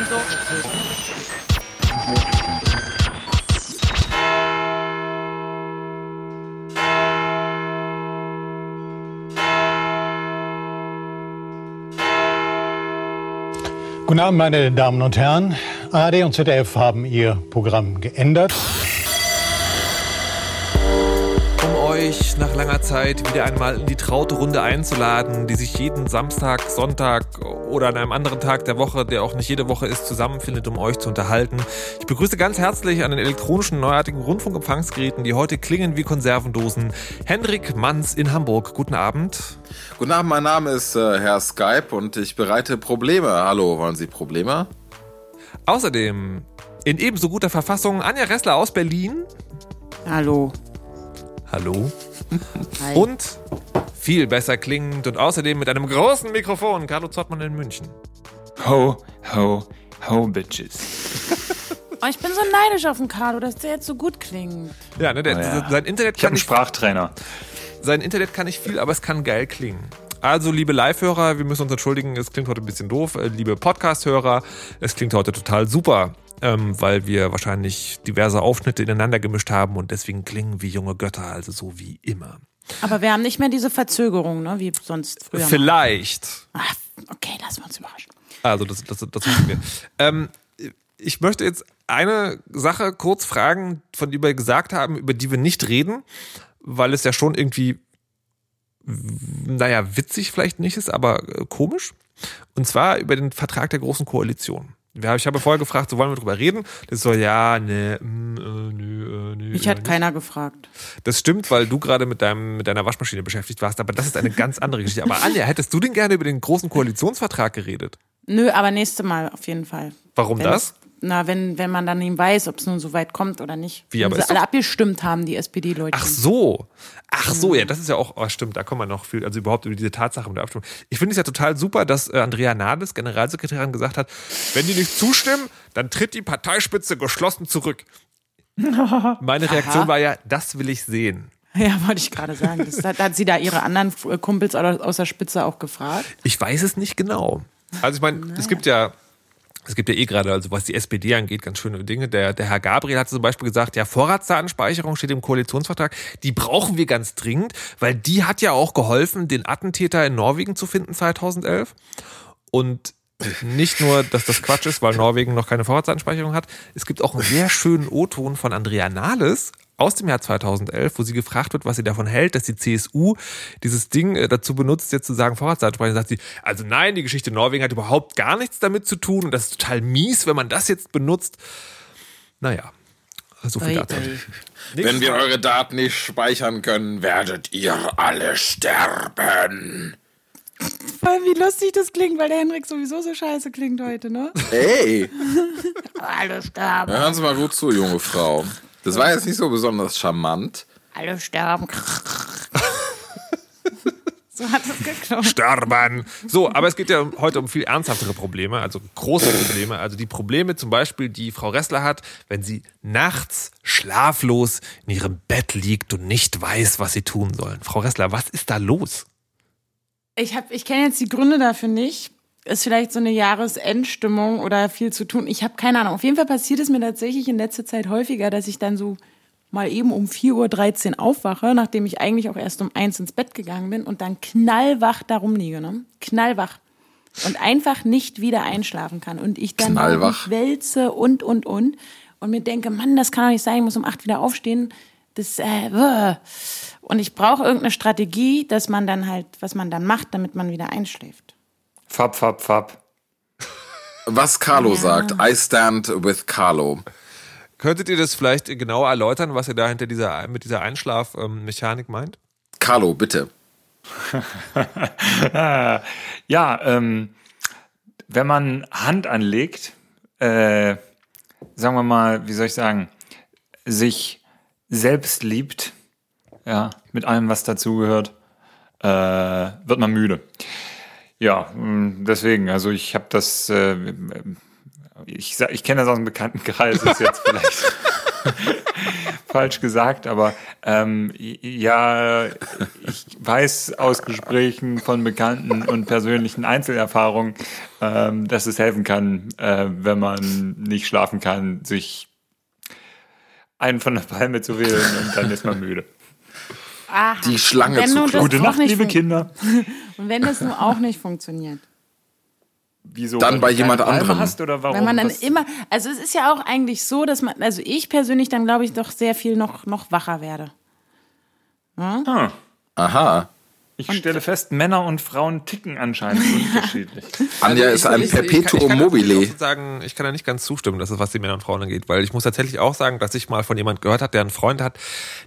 richtig so. Guten Abend, meine Damen und Herren. ARD und ZDF haben ihr Programm geändert. Nach langer Zeit wieder einmal in die traute Runde einzuladen, die sich jeden Samstag, Sonntag oder an einem anderen Tag der Woche, der auch nicht jede Woche ist, zusammenfindet, um euch zu unterhalten. Ich begrüße ganz herzlich an den elektronischen neuartigen Rundfunkempfangsgeräten, die heute klingen wie Konservendosen. Henrik Manns in Hamburg. Guten Abend. Guten Abend, mein Name ist äh, Herr Skype und ich bereite Probleme. Hallo, wollen Sie Probleme? Außerdem in ebenso guter Verfassung Anja Ressler aus Berlin. Hallo. Hallo. Hi. Und viel besser klingend und außerdem mit einem großen Mikrofon Carlo Zottmann in München. Ho, ho, ho, Bitches. Oh, ich bin so neidisch auf den Carlo, dass der jetzt so gut klingt. Ja, ne, der, Oh ja. sein Internet Ich habe kann einen nicht, Sprachtrainer. sein Internet kann nicht viel, aber es kann geil klingen. Also, liebe Live-Hörer, wir müssen uns entschuldigen, es klingt heute ein bisschen doof. Äh, Liebe Podcast-Hörer, es klingt heute total super, ähm, weil wir wahrscheinlich diverse Aufschnitte ineinander gemischt haben und deswegen klingen wie junge Götter, also so wie immer. Aber wir haben nicht mehr diese Verzögerung, ne, wie sonst früher. Vielleicht. Ach, okay, lassen wir uns überraschen. Also, das, das, das wissen wir. ähm, ich möchte jetzt eine Sache kurz fragen, von der wir gesagt haben, über die wir nicht reden, weil es ja schon irgendwie, naja, witzig vielleicht nicht ist, aber äh, komisch. Und zwar über den Vertrag der Großen Koalition. Ja, ich habe vorher gefragt, so wollen wir drüber reden? Das ist so, ja, ne, mm, äh, nö, äh, nö. Mich hat nicht. keiner gefragt. Das stimmt, weil du gerade mit, deinem, mit deiner Waschmaschine beschäftigt warst, aber das ist eine ganz andere Geschichte. Aber Anja, hättest du denn gerne über den Großen Koalitionsvertrag geredet? Nö, aber nächste Mal auf jeden Fall. Warum Wenn das? Na, wenn, wenn man dann eben weiß, ob es nun so weit kommt oder nicht. Wie, wenn aber sie ist doch- alle abgestimmt haben, die SPD-Leute. Ach so. Ach so, ja, das ist ja auch, oh, stimmt, da kommen wir noch viel, also überhaupt über diese Tatsache mit der Abstimmung. Ich finde es ja total super, dass äh, Andrea Nahles, Generalsekretärin, gesagt hat, wenn die nicht zustimmen, dann tritt die Parteispitze geschlossen zurück. Meine Reaktion war ja, das will ich sehen. Ja, wollte ich gerade sagen. Das, hat, hat sie da ihre anderen äh, Kumpels aus aus der Spitze auch gefragt? Ich weiß es nicht genau. Also ich meine, es gibt ja, es gibt ja eh gerade, also was die SPD angeht, ganz schöne Dinge. Der, der Herr Gabriel hat zum Beispiel gesagt, ja, Vorratsdatenspeicherung steht im Koalitionsvertrag. Die brauchen wir ganz dringend, weil die hat ja auch geholfen, den Attentäter in Norwegen zu finden 2011. Und nicht nur, dass das Quatsch ist, weil Norwegen noch keine Vorratsdatenspeicherung hat. Es gibt auch einen sehr schönen O-Ton von Andrea Nahles aus dem Jahr 2011, wo sie gefragt wird, was sie davon hält, dass die CSU dieses Ding äh, dazu benutzt, jetzt zu sagen Vorratsdatenspeicherung. Sagt sie, also nein, die Geschichte Norwegen hat überhaupt gar nichts damit zu tun und das ist total mies, wenn man das jetzt benutzt. Naja, so viel dazu. Wenn wir eure Daten nicht speichern können, werdet ihr alle sterben. Voll wie lustig das klingt, weil der Henrik sowieso so scheiße klingt heute, ne? Hey, Alle sterben, hören Sie mal gut zu, junge Frau. Das war jetzt nicht so besonders charmant. alle sterben. so hat es geklungen. sterben. So, aber es geht ja heute um viel ernsthaftere Probleme, also große Probleme. Also die Probleme zum Beispiel, die Frau Ressler hat, wenn sie nachts schlaflos in ihrem Bett liegt und nicht weiß, was sie tun soll. Frau Ressler, was ist da los? Ich, hab- ich kenne jetzt die Gründe dafür nicht. Ist vielleicht so eine Jahresendstimmung oder viel zu tun. Ich habe keine Ahnung. Auf jeden Fall passiert es mir tatsächlich in letzter Zeit häufiger, dass ich dann so mal eben um 4.13 Uhr aufwache, nachdem ich eigentlich auch erst um eins ins Bett gegangen bin und dann knallwach da rumliege. Ne? Knallwach. Und einfach nicht wieder einschlafen kann. Und ich dann Knallwach. wälze und, und, und. Und mir denke, Mann, das kann doch nicht sein, ich muss um acht wieder aufstehen. Das, äh, und ich brauche irgendeine Strategie, dass man dann halt, was man dann macht, damit man wieder einschläft. Fab, fab, fab. Was Carlo sagt, I stand with Carlo. Könntet ihr das vielleicht genauer erläutern, was ihr da hinter dieser, mit dieser Einschlafmechanik meint? Carlo, bitte. Ja, ähm, wenn man Hand anlegt, äh, sagen wir mal, wie soll ich sagen, sich selbst liebt, ja, mit allem, was dazugehört, äh, wird man müde. Ja, mh, deswegen, also ich habe das, äh, ich, ich kenne das aus dem Bekanntenkreis, ist jetzt vielleicht falsch gesagt, aber ähm, ja, ich weiß aus Gesprächen von Bekannten und persönlichen Einzelerfahrungen, ähm, dass es helfen kann, äh, wenn man nicht schlafen kann, sich einen von der Palme zu wählen und dann ist man müde. Aha. Die Schlange zu nun kloppen. Gute Nacht, liebe Kinder. Und wenn das nur auch nicht funktioniert. Wieso? Dann weil bei jemand anderem. Hast oder warum? Wenn man dann Was- immer, also es ist ja auch eigentlich so, dass man, also ich persönlich dann glaube ich doch sehr viel noch, noch wacher werde. Ah, Aha. Ich stelle fest, Männer und Frauen ticken anscheinend unterschiedlich. Anja ist ein Ich- ich- ich kann- ich Perpetuum kann mobile. sagen, ich kann da nicht ganz zustimmen, dass es was die Männer und Frauen angeht, weil ich muss tatsächlich auch sagen, dass ich mal von jemand gehört habe, der einen Freund hat,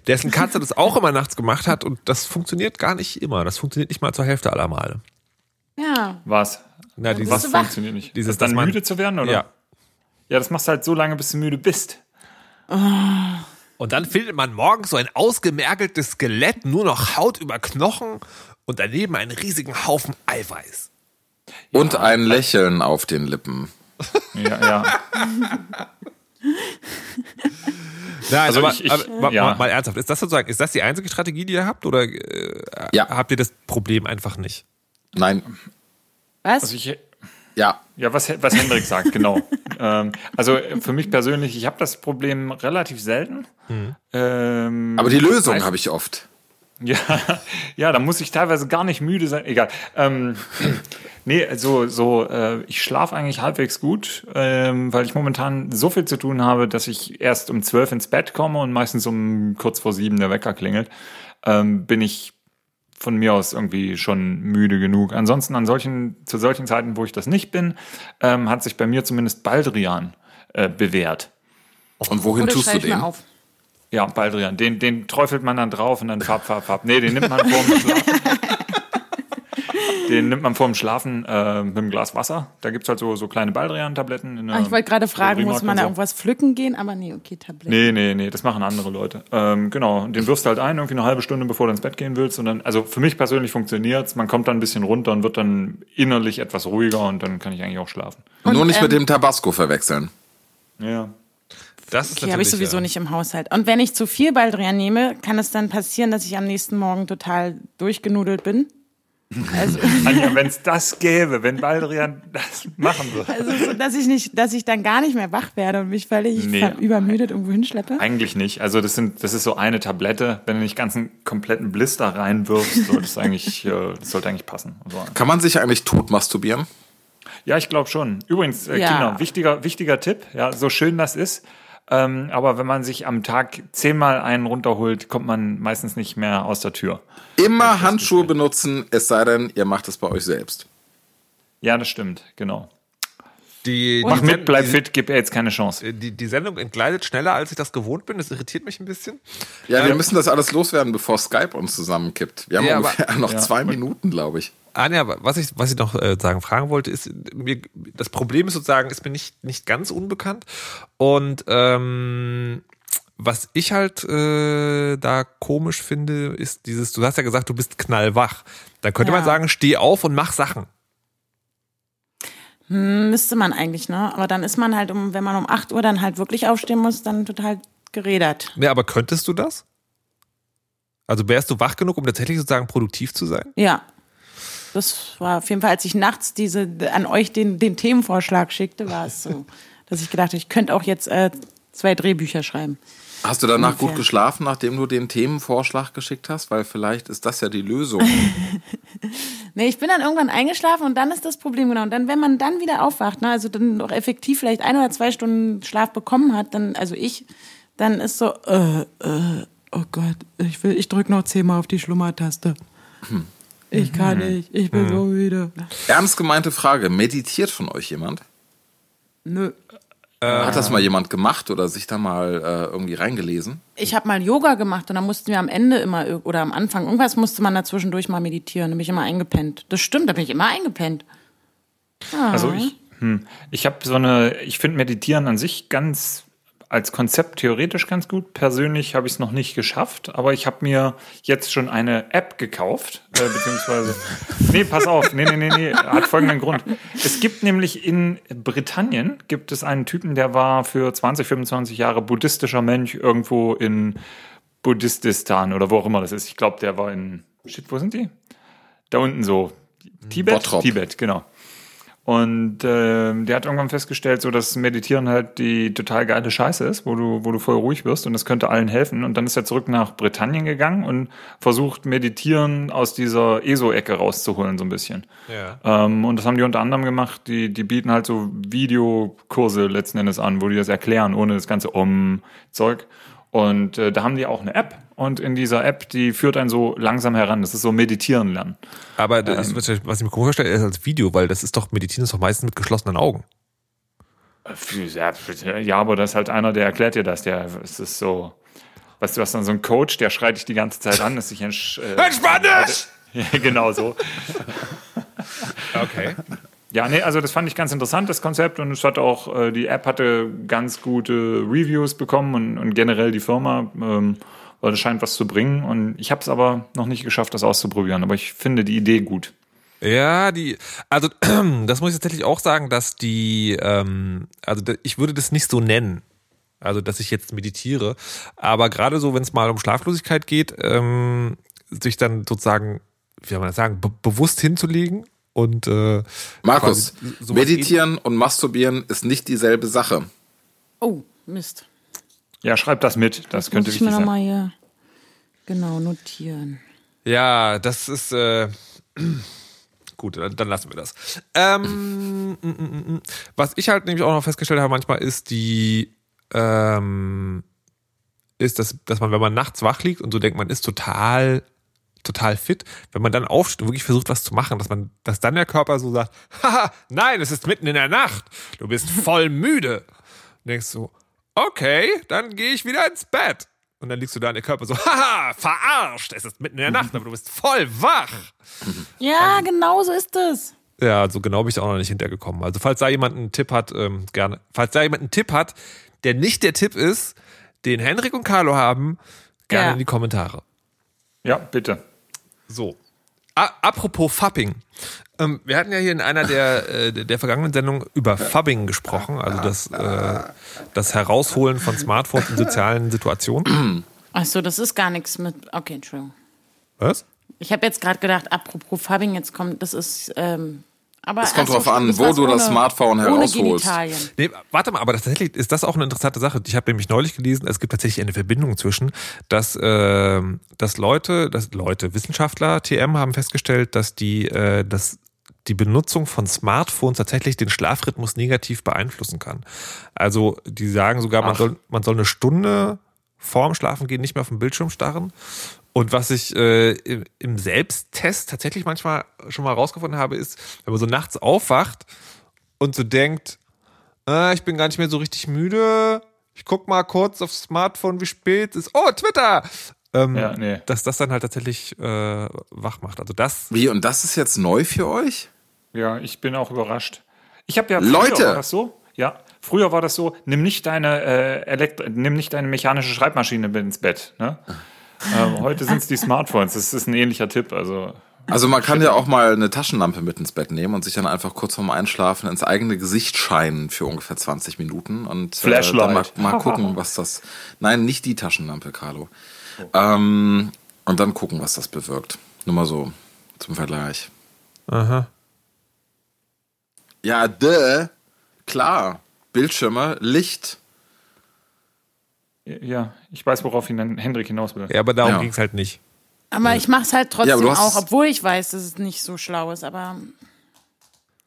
dessen Katze das auch immer nachts gemacht hat und das funktioniert gar nicht immer. Das funktioniert nicht mal zur Hälfte aller Male. Ja. Was? Na, dieses, Was funktioniert nicht? Dieses, dann man- müde zu werden, oder? Ja. Ja, das machst du halt so lange, bis du müde bist. Und dann findet man morgens so ein ausgemergeltes Skelett, nur noch Haut über Knochen und daneben einen riesigen Haufen Eiweiß. Und ein Lächeln auf den Lippen. Ja, ja. Nein, Also aber, ich- ich- aber mal, ja. mal, mal ernsthaft, ist das sozusagen, ist das die einzige Strategie, die ihr habt oder äh, Ja. habt ihr das Problem einfach nicht? Nein. Was? Also ich, Ja. ja, was, was Hendrik sagt, genau. ähm, also für mich persönlich, ich habe das Problem relativ selten. Ähm, Aber die Lösung habe ich oft. Ja, ja, da muss ich teilweise gar nicht müde sein. Egal. Ähm, nee, so, so, äh, ich schlafe eigentlich halbwegs gut, ähm, weil ich momentan so viel zu tun habe, dass ich erst um zwölf ins Bett komme und meistens um kurz vor sieben der Wecker klingelt. Ähm, bin ich von mir aus irgendwie schon müde genug. Ansonsten an solchen, zu solchen Zeiten, wo ich das nicht bin, ähm, hat sich bei mir zumindest Baldrian äh, bewährt. Und wohin Oder tust du den? auf. Ja, Baldrian, den, den träufelt man dann drauf und dann fab, fab, fab. Nee, den nimmt man Schlafen. Den nimmt man vorm Schlafen äh, mit einem Glas Wasser. Da gibt's halt so, so kleine Baldrian-Tabletten. in Ah, ich wollte gerade fragen, muss man und da irgendwas pflücken gehen? Aber nee, okay, Tabletten. Nee, nee, nee, das machen andere Leute. Ähm, genau, und den wirfst du halt ein, irgendwie eine halbe Stunde, bevor du ins Bett gehen willst. Und dann, also für mich persönlich funktioniert's. Man kommt dann ein bisschen runter und wird dann innerlich etwas ruhiger und dann kann ich eigentlich auch schlafen. Nur nicht mit ähm, dem Tabasco verwechseln. Ja. Das ist Okay, habe ich sowieso ja. nicht im Haushalt. Und wenn ich zu viel Baldrian nehme, kann es dann passieren, dass ich am nächsten Morgen total durchgenudelt bin? Also, Anja, wenn es das gäbe, wenn Baldrian das machen würde. also so, dass ich nicht, dass ich dann gar nicht mehr wach werde und mich völlig Nee. übermüdet irgendwo hinschleppe. Eigentlich nicht. Also das sind, das ist so eine Tablette. Wenn du nicht ganz einen kompletten Blister reinwirfst, sollte es eigentlich, äh, das sollte eigentlich passen. Also, Kann man sich eigentlich tot masturbieren? ja, ich glaube schon. Übrigens, äh, Ja. Kinder, wichtiger, wichtiger Tipp. Ja, so schön das ist. Ähm, aber wenn man sich am Tag zehnmal einen runterholt, kommt man meistens nicht mehr aus der Tür. Immer Handschuhe benutzen, es sei denn, ihr macht es bei euch selbst. Ja, das stimmt, genau. Die, Mach die, mit, bleib die, fit, gib jetzt keine Chance. die, die Sendung entgleitet schneller, als ich das gewohnt bin. Das irritiert mich ein bisschen. Ja, wir Ähm, müssen das alles loswerden, bevor Skype uns zusammenkippt. Wir haben Ja, aber- ungefähr noch zwei Minuten, glaube ich. Anja, was ich, was ich noch äh, sagen, fragen wollte, ist, mir, das Problem ist sozusagen, ist mir nicht, nicht ganz unbekannt. Und ähm, was ich halt äh, da komisch finde, ist dieses, du hast ja gesagt, du bist knallwach. Da könnte Ja. man sagen, steh auf und mach Sachen. Hm, müsste man eigentlich, ne? Aber dann ist man halt, um, wenn man um 8 Uhr dann halt wirklich aufstehen muss, dann total gerädert. Ja, aber könntest du das? Also wärst du wach genug, um tatsächlich sozusagen produktiv zu sein? Ja. Das war auf jeden Fall, als ich nachts diese an euch den, den Themenvorschlag schickte, war es so, dass ich gedacht habe, ich könnte auch jetzt äh, zwei Drehbücher schreiben. Hast du danach Ungefähr. gut geschlafen, nachdem du den Themenvorschlag geschickt hast? Weil vielleicht ist das ja die Lösung. Nee, ich bin dann irgendwann eingeschlafen und dann ist das Problem genau. Und dann, wenn man dann wieder aufwacht, ne, also dann noch effektiv vielleicht ein oder zwei Stunden Schlaf bekommen hat, dann, also ich, dann ist so, äh, äh, oh Gott, ich will, ich drück noch zehnmal auf die Schlummertaste. Ich kann nicht, ich bin so müde. Ernst gemeinte Frage: Meditiert von euch jemand? Nö. Hat das mal jemand gemacht oder sich da mal äh, irgendwie reingelesen? Ich habe mal Yoga gemacht und da mussten wir am Ende immer oder am Anfang irgendwas musste man da zwischendurch mal meditieren. Da bin ich immer eingepennt. Das stimmt, da bin ich immer eingepennt. Also ich, hm, ich habe so eine, ich finde Meditieren an sich ganz als Konzept theoretisch ganz gut. Persönlich habe ich es noch nicht geschafft, aber ich habe mir jetzt schon eine App gekauft, äh, beziehungsweise. nee, pass auf, nee, nee, nee, nee, hat folgenden Grund. Es gibt nämlich in Britannien gibt es einen Typen, der war für 20, 25 Jahre buddhistischer Mönch irgendwo in Buddhististan oder wo auch immer das ist. Ich glaube, der war in. Shit, wo sind die? Da unten so. Tibet? Bottrop. Tibet, genau. Und ähm, der hat irgendwann festgestellt, so dass Meditieren halt die total geile Scheiße ist, wo du, wo du voll ruhig wirst und das könnte allen helfen. Und dann ist er zurück nach Britannien gegangen und versucht, Meditieren aus dieser ESO-Ecke rauszuholen, so ein bisschen. Ja. Ähm, und das haben die unter anderem gemacht, die, die bieten halt so Videokurse letzten Endes an, wo die das erklären, ohne das ganze Om-Zeug. Und äh, da haben die auch eine App und in dieser App, die führt einen so langsam heran. Das ist so Meditieren lernen. Aber das ist, was ich mir komisch vorstelle, ist als Video, weil das ist doch, Meditieren ist doch meistens mit geschlossenen Augen. Ja, ja, aber das ist halt einer, der erklärt dir das. Der es ist so, weißt du, was dann so ein Coach, der schreit dich die ganze Zeit an, dass ich entsch äh, Entspann dich! Ja, genau so. Okay. Ja, nee, also das fand ich ganz interessant, das Konzept. Und es hat auch, äh, die App hatte ganz gute Reviews bekommen und, und generell die Firma, ähm, weil das scheint was zu bringen. Und ich habe es aber noch nicht geschafft, das auszuprobieren. Aber ich finde die Idee gut. Ja, die, also das muss ich tatsächlich auch sagen, dass die, ähm, also ich würde das nicht so nennen. Also, dass ich jetzt meditiere. Aber gerade so, wenn es mal um Schlaflosigkeit geht, ähm, sich dann sozusagen, wie soll man das sagen, be bewusst hinzulegen und äh, Markus, meditieren und masturbieren ist nicht dieselbe Sache. Oh, Mist. Ja, schreib das mit. Das könnte Muss ich mir nochmal hier genau notieren. Ja, das ist äh, gut, dann, dann lassen wir das. Ähm, mm, mm, mm. was ich halt nämlich auch noch festgestellt habe manchmal ist die ähm, ist, dass, dass man, wenn man nachts wach liegt und so denkt, man ist total total fit, wenn man dann aufsteht und wirklich versucht, was zu machen, dass man, dass dann der Körper so sagt, haha, nein, es ist mitten in der Nacht, du bist voll müde. Und denkst so, okay, dann gehe ich wieder ins Bett. Und dann liegst du da und der Körper so, haha, verarscht, es ist mitten in der Nacht, aber du bist voll wach. Ja, genau so ist es. Ja, so genau bin ich auch noch nicht hintergekommen. Also falls da jemand einen Tipp hat, ähm, gerne. Falls da jemand einen Tipp hat, der nicht der Tipp ist, den Henrik und Carlo haben, gerne Ja. in die Kommentare. Ja, bitte. So. A apropos Fapping. Ähm, wir hatten ja hier in einer der, äh, der vergangenen Sendungen über Fubbing gesprochen, also das, äh, das Herausholen von Smartphones in sozialen Situationen. Achso, das ist gar nichts mit. Okay, Entschuldigung. Was? Ich habe jetzt gerade gedacht, apropos Fubbing, jetzt kommt, das ist. Ähm, aber Es kommt drauf an, wo du das ohne- Smartphone ohne herausholst. Nee, warte mal, aber tatsächlich ist das auch eine interessante Sache. Ich habe nämlich neulich gelesen, es gibt tatsächlich eine Verbindung zwischen, dass, ähm, dass Leute, dass Leute, Wissenschaftler, TM haben festgestellt, dass die, äh, dass die Benutzung von Smartphones tatsächlich den Schlafrhythmus negativ beeinflussen kann. Also die sagen sogar, man soll, man soll eine Stunde vorm Schlafen gehen nicht mehr auf den Bildschirm starren. Und was ich äh, im- Selbsttest tatsächlich manchmal schon mal rausgefunden habe, ist, wenn man so nachts aufwacht und so denkt, äh, ich bin gar nicht mehr so richtig müde. Ich guck mal kurz aufs Smartphone, wie spät es ist. Oh, Twitter! Ähm, Ja, nee. Dass das dann halt tatsächlich äh, wach macht. Also das. Wie, und das ist jetzt neu für euch? Ja, ich bin auch überrascht. Ich habe ja Leute! früher war das so. Ja, früher war das so. Nimm nicht deine äh, Elekt nimm nicht deine mechanische Schreibmaschine mit ins Bett. Ne? Ähm, heute sind es die Smartphones. Das ist ein ähnlicher Tipp. Also Also man kann ja auch mal eine Taschenlampe mit ins Bett nehmen und sich dann einfach kurz vorm Einschlafen ins eigene Gesicht scheinen für ungefähr 20 Minuten und äh, Flashlight. dann mal, mal gucken, was das. Nein, nicht die Taschenlampe, Carlo. Ähm, und dann gucken, was das bewirkt. Nur mal so zum Vergleich. Aha. Ja, däh, klar. Bildschirme, Licht. Ja, ich weiß, worauf ihn Hendrik hinaus will. Ja, aber darum Ja. ging es halt nicht. Aber ich mache es halt trotzdem Ja, auch, es- obwohl ich weiß, dass es nicht so schlau ist. Aber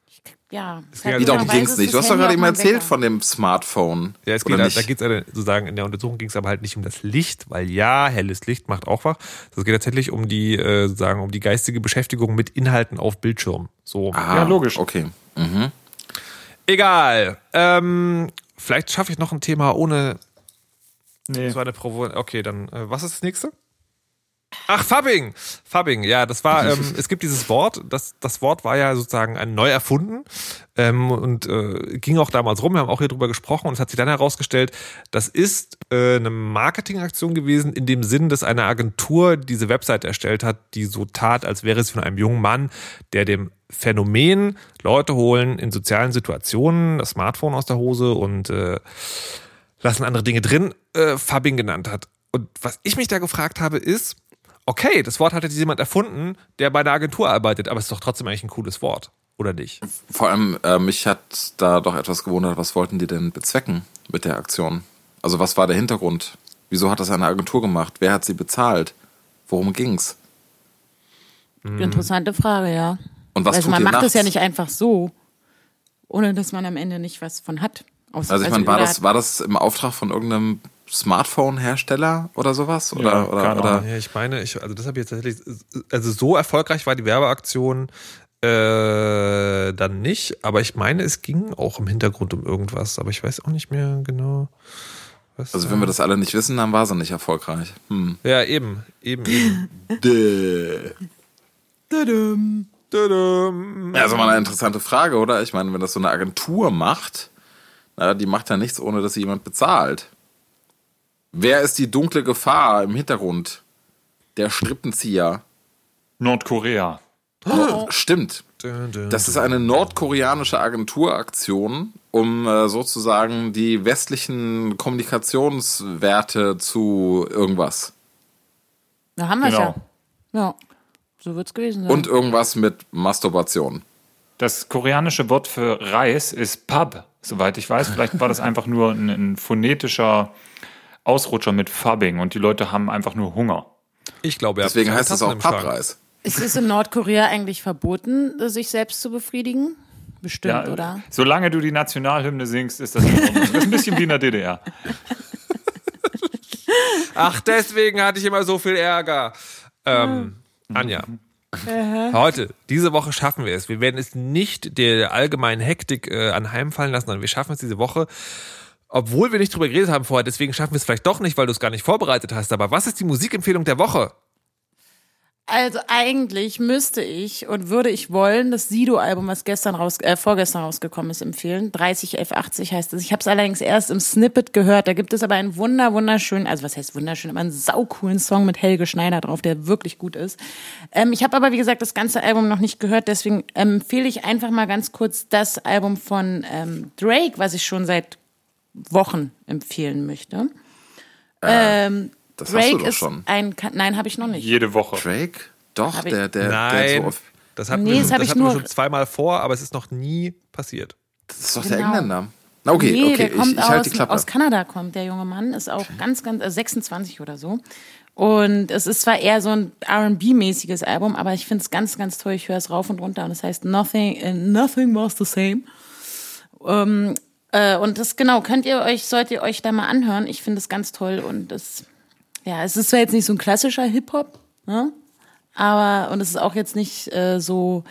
ich, ja, es ging halt ja Wie darum ging's ist nicht. Du hast doch gerade eben erzählt Wecker. von dem Smartphone. Ja, es geht, da, geht's äh, sozusagen, in der Untersuchung ging es aber halt nicht um das Licht, weil ja, helles Licht macht auch wach. Es geht tatsächlich um die, äh, sozusagen, um die geistige Beschäftigung mit Inhalten auf Bildschirm. So. ah, Ja, logisch. Okay. Egal. Ähm, vielleicht schaffe ich noch ein Thema ohne Nee. so eine Provo. Okay, dann, äh, was ist das nächste? Ach, Fubbing. Fubbing, ja, das war, ähm, es gibt dieses Wort, das, das Wort war ja sozusagen ein neu erfunden ähm, und äh, ging auch damals rum, wir haben auch hier drüber gesprochen und es hat sich dann herausgestellt, das ist äh, eine Marketingaktion gewesen in dem Sinn, dass eine Agentur diese Website erstellt hat, die so tat, als wäre es von einem jungen Mann, der dem Phänomen Leute holen in sozialen Situationen, das Smartphone aus der Hose und äh, lassen andere Dinge drin, äh, Fubbing genannt hat. Und was ich mich da gefragt habe, ist, okay, das Wort hat jetzt jemand erfunden, der bei einer Agentur arbeitet, aber es ist doch trotzdem eigentlich ein cooles Wort, oder nicht? Vor allem, äh, mich hat da doch etwas gewundert, was wollten die denn bezwecken mit der Aktion? Also was war der Hintergrund? Wieso hat das eine Agentur gemacht? Wer hat sie bezahlt? Worum ging's? Interessante Frage, ja. Und was also tut man macht nachts? es ja nicht einfach so, ohne dass man am Ende nicht was von hat. Aus- Also ich meine, war das, war das im Auftrag von irgendeinem Smartphone-Hersteller oder sowas? Oder, Ja, oder, oder? Ja, ich meine, ich, also das habe ich jetzt tatsächlich, also so erfolgreich war die Werbeaktion äh, dann nicht, aber ich meine, es ging auch im Hintergrund um irgendwas, aber ich weiß auch nicht mehr genau. Was Also wenn wir das alle nicht wissen, dann war sie nicht erfolgreich. Hm. ja, eben, eben, eben. Ja, also mal eine interessante Frage, oder? Ich meine, wenn das so eine Agentur macht, na, die macht ja nichts, ohne dass sie jemand bezahlt. Wer ist die dunkle Gefahr im Hintergrund? Der Strippenzieher. Nordkorea. Stimmt. Dun, dun, Das ist eine nordkoreanische Agenturaktion, um äh, sozusagen die westlichen Kommunikationswerte zu irgendwas. Da haben wir es Genau. ja. Ja, so wird es gewesen sein. Und irgendwas mit Masturbation. Das koreanische Wort für Reis ist Pub, soweit ich weiß. Vielleicht war das einfach nur ein, ein phonetischer Ausrutscher mit Fubbing und die Leute haben einfach nur Hunger. Ich glaube, ja. Deswegen heißt es auch. Pappreis. ist es in Nordkorea eigentlich verboten, sich selbst zu befriedigen? Bestimmt, Ja, oder? Solange du die Nationalhymne singst, ist das. Das ist ein bisschen wie in der DDR. Ach, deswegen hatte ich immer so viel Ärger. Ähm, Anja. Heute, diese Woche schaffen wir es. Wir werden es nicht der allgemeinen Hektik äh, anheimfallen lassen, sondern wir schaffen es diese Woche. Obwohl wir nicht drüber geredet haben vorher, deswegen schaffen wir es vielleicht doch nicht, weil du es gar nicht vorbereitet hast. Aber was ist die Musikempfehlung der Woche? Also eigentlich müsste ich und würde ich wollen das Sido-Album, was gestern raus, äh, vorgestern rausgekommen ist, empfehlen. 301180 heißt es. Ich habe es allerdings erst im Snippet gehört. Da gibt es aber einen wunder wunderschönen, also was heißt wunderschön, aber einen saucoolen Song mit Helge Schneider drauf, der wirklich gut ist. Ähm, ich habe aber wie gesagt das ganze Album noch nicht gehört, deswegen empfehle ich einfach mal ganz kurz das Album von ähm, Drake, was ich schon seit Wochen empfehlen möchte. ähm, das hast du Drake doch ist schon. ein, Ka- nein, habe ich noch nicht. Jede Woche. Drake? Doch, der, der, der Nein, so auf, das hatten, Nee, wir, das das ich hatten wir nur- schon zweimal vor, aber es ist noch nie passiert. das ist doch der Genau. Engländer. Na, Okay, nee, okay, der kommt ich, ich halte aus, die Klappe. aus Kanada kommt der junge Mann, ist auch ganz, ganz, äh, 26 oder so. Und es ist zwar eher so ein R&B-mäßiges Album, aber ich finde es ganz, ganz toll. Ich höre es rauf und runter und es heißt Nothing, äh, Nothing Was the Same. Ähm, äh, und das genau könnt ihr euch, sollt ihr euch da mal anhören. Ich finde es ganz toll und das, ja, es ist zwar jetzt nicht so ein klassischer Hip-Hop, ne? aber und es ist auch jetzt nicht äh, so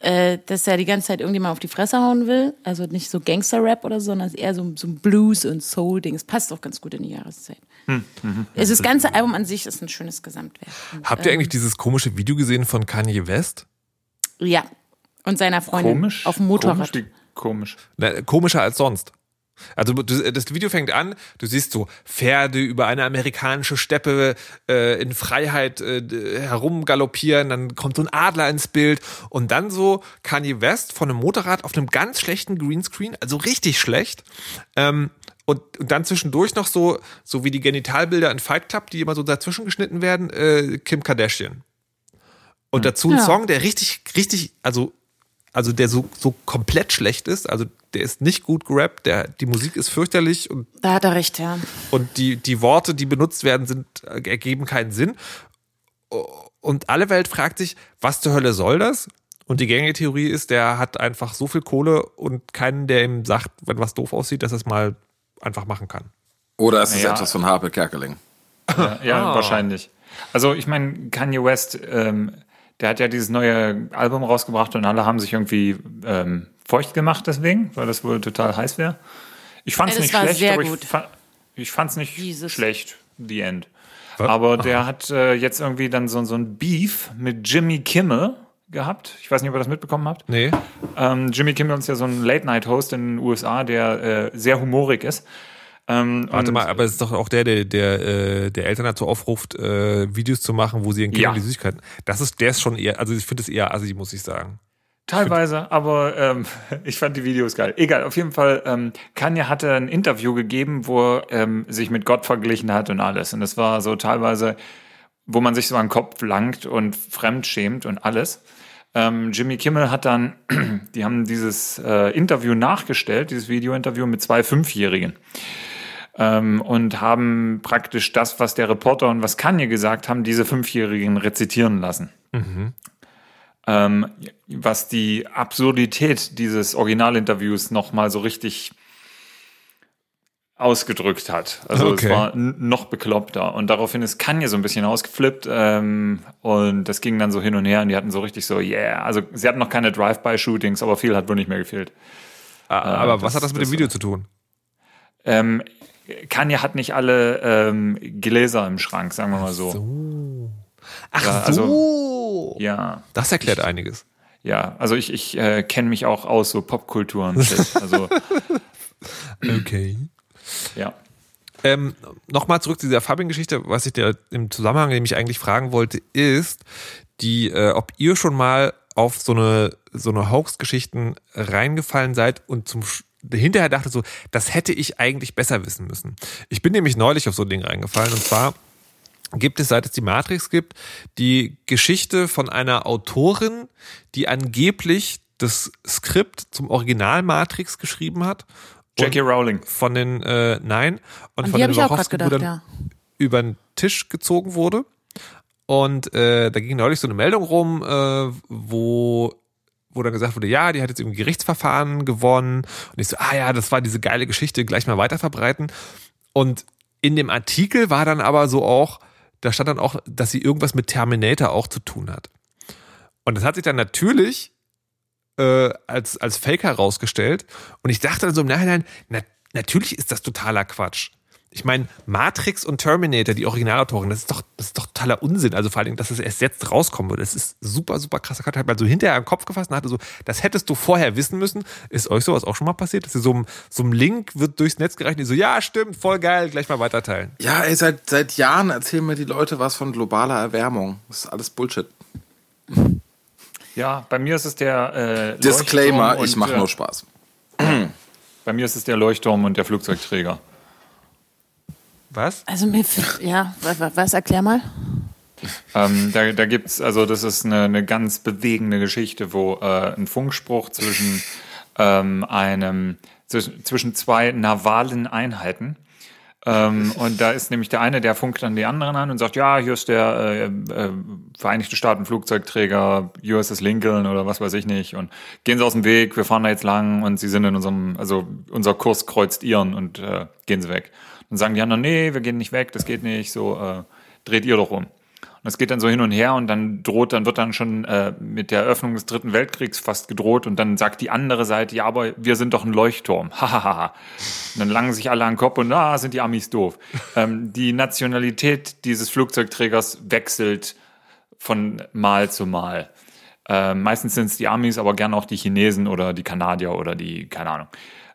äh, dass er die ganze Zeit irgendjemand auf die Fresse hauen will. Also nicht so Gangster-Rap oder so, sondern es ist eher so, so ein Blues- und Soul-Ding. Es passt auch ganz gut in die Jahreszeit. Also das ganze Album an sich ist ein schönes Gesamtwerk. Und, Habt ihr ähm, eigentlich dieses komische Video gesehen von Kanye West? Ja. Und seiner Freundin Komisch. auf dem Motorrad. Komisch, wie komisch. Na, komischer als sonst. Also du, das Video fängt an, du siehst so Pferde über eine amerikanische Steppe äh, in Freiheit äh, herumgaloppieren, dann kommt so ein Adler ins Bild und dann so Kanye West von einem Motorrad auf einem ganz schlechten Greenscreen, also richtig schlecht. Ähm, und, und dann zwischendurch noch so, so wie die Genitalbilder in Fight Club, die immer so dazwischen geschnitten werden, äh, Kim Kardashian. Und dazu ein Ja. Song, der richtig, richtig, also also der so, so komplett schlecht ist, also der ist nicht gut gerappt, der, die Musik ist fürchterlich und, Da hat er recht, ja. und die, die Worte, die benutzt werden, sind, äh, ergeben keinen Sinn. Und alle Welt fragt sich, was zur Hölle soll das? Und die gängige Theorie ist, der hat einfach so viel Kohle und keinen, der ihm sagt, wenn was doof aussieht, dass er es mal einfach machen kann. Oder ist es Ja. etwas von Harpe Kerkeling? Ja, ja Ah. wahrscheinlich. Also ich meine, Kanye West, ähm, der hat ja dieses neue Album rausgebracht und alle haben sich irgendwie ähm, feucht gemacht deswegen, weil das wohl total heiß wäre. Ich fand es nicht war schlecht, sehr aber gut. ich, fa ich fand es nicht Jesus. schlecht. The End. Aber der hat äh, jetzt irgendwie dann so, so ein Beef mit Jimmy Kimmel gehabt. Ich weiß nicht, ob ihr das mitbekommen habt. Nee. Ähm, Jimmy Kimmel ist ja so ein Late-Night-Host in den USA, der äh, sehr humorig ist. Ähm, Warte mal, aber es ist doch auch der, der, der, äh, der Eltern dazu aufruft, äh, Videos zu machen, wo sie ihren Kindern Ja. die Süßigkeiten. Das ist, der ist schon eher, also ich finde es eher assi, muss ich sagen. Teilweise, aber ähm, ich fand die Videos geil. Egal, auf jeden Fall, ähm, Kanye hatte ein Interview gegeben, wo er ähm, sich mit Gott verglichen hat und alles. Und das war so teilweise, wo man sich so an den Kopf langt und fremdschämt und alles. Ähm, Jimmy Kimmel hat dann, die haben dieses äh, Interview nachgestellt, dieses Video-Interview mit zwei Fünfjährigen. Ähm, und haben praktisch das, was der Reporter und was Kanye gesagt haben, diese Fünfjährigen rezitieren lassen ähm, was die Absurdität dieses Originalinterviews nochmal so richtig ausgedrückt hat. Also Okay. es war noch bekloppter. Und daraufhin ist Kanye so ein bisschen ausgeflippt ähm, und das ging dann so hin und her und die hatten so richtig so, yeah. Also sie hatten noch keine Drive-by-Shootings, aber viel hat wohl nicht mehr gefehlt. Ah, aber das- was hat das mit das dem Video zu tun? Ähm, Kanye hat nicht alle ähm, Gläser im Schrank, sagen wir mal so. Ach Ja, also- so. Ja. Das erklärt einiges. Ja, also ich, ich äh, kenne mich auch aus, so Popkultur und shit. Also, Okay. ja. Ähm, Nochmal zurück zu dieser Fabian-Geschichte. Was ich dir im Zusammenhang nämlich eigentlich fragen wollte, ist, die, äh, ob ihr schon mal auf so eine, so eine Hoax-Geschichten reingefallen seid und zum hinterher dachte so, das hätte ich eigentlich besser wissen müssen. Ich bin nämlich neulich auf so ein Ding reingefallen und zwar gibt es, seit es die Matrix gibt, die Geschichte von einer Autorin, die angeblich das Skript zum Original Matrix geschrieben hat. und Jackie Rowling. von den äh, Nein und An von den ich auch gerade gedacht, Wachowski-Brüdern ja. über den Tisch gezogen wurde. Und äh, da ging neulich so eine Meldung rum, äh, wo wo dann gesagt wurde, ja, die hat jetzt irgendwie Gerichtsverfahren gewonnen. Und ich so, ah ja, das war diese geile Geschichte, gleich mal weiterverbreiten. Und in dem Artikel war dann aber so auch, da stand dann auch, dass sie irgendwas mit Terminator auch zu tun hat. Und das hat sich dann natürlich äh, als, als Fake herausgestellt. Und ich dachte dann so im Nachhinein, na, natürlich ist das totaler Quatsch. Ich meine, Matrix und Terminator, die Originalautoren, das ist doch, das ist doch totaler Unsinn. Also vor allem, dass es erst jetzt rauskommen würde. Das ist super, super krass. Hat halt mal so hinterher im Kopf gefasst und hatte so, das hättest du vorher wissen müssen. Ist euch sowas auch schon mal passiert? Dass ihr so, einem- so einem Link wird durchs Netz gereicht und die so, ja, stimmt, voll geil, gleich mal weiterteilen. Ja, ey, seit, seit Jahren erzählen mir die Leute was von globaler Erwärmung. Das ist alles Bullshit. Ja, bei mir ist es der äh, Disclaimer, Leuchtturm ich und, mache nur Spaß. Bei mir ist es der Leuchtturm und der Flugzeugträger. Was? Also mir, ja, was, was erklär mal? Ähm, da da gibt's, also das ist eine, eine ganz bewegende Geschichte, wo äh, ein Funkspruch zwischen ähm, einem zwischen, zwischen zwei navalen Einheiten ähm, und da ist nämlich der eine, der funkt dann die anderen an und sagt, ja, hier ist der äh, äh, Vereinigte Staaten Flugzeugträger USS Lincoln oder was weiß ich nicht und gehen Sie aus dem Weg, wir fahren da jetzt lang und Sie sind in unserem, also unser Kurs kreuzt Ihren und äh, gehen Sie weg. Dann sagen die anderen, nee, wir gehen nicht weg, das geht nicht, so äh, dreht ihr doch um. Und es geht dann so hin und her und dann droht, dann wird dann schon äh, mit der Eröffnung des Dritten Weltkriegs fast gedroht und dann sagt die andere Seite, ja, aber wir sind doch ein Leuchtturm. Hahaha. und dann langen sich alle an den Kopf und ah, sind die Amis doof. ähm, die Nationalität dieses Flugzeugträgers wechselt von Mal zu Mal. Ähm, meistens sind es die Amis, aber gern auch die Chinesen oder die Kanadier oder die, keine Ahnung.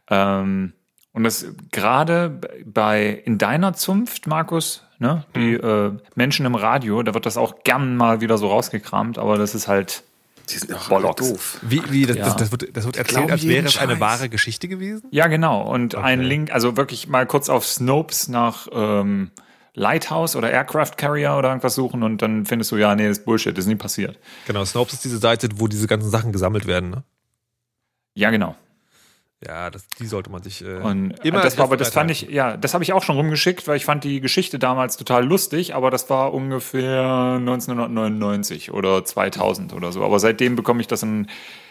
Ähm, und das gerade bei in deiner Zunft, Markus, ne, die äh, Menschen im Radio, da wird das auch gern mal wieder so rausgekramt, aber das ist halt Die sind auch Bollocks. doof. Wie, wie das, Ja. das, das, wird, das wird erzählt, glauben als wäre es eine wahre Geschichte gewesen? ja genau. Und ein Link, also wirklich mal kurz auf Snopes nach ähm, Lighthouse oder Aircraft Carrier oder irgendwas suchen und dann findest du, ja, nee, das ist Bullshit, das ist nie passiert. Genau, Snopes ist diese Seite, wo diese ganzen Sachen gesammelt werden. Ne? Ja, genau. Ja, das, die sollte man sich äh, Und immer das war aber, das fand ich, ja, das habe ich auch schon rumgeschickt, weil ich fand die Geschichte damals total lustig, aber das war ungefähr 1999 oder 2000 oder so. Aber seitdem bekomme ich das in,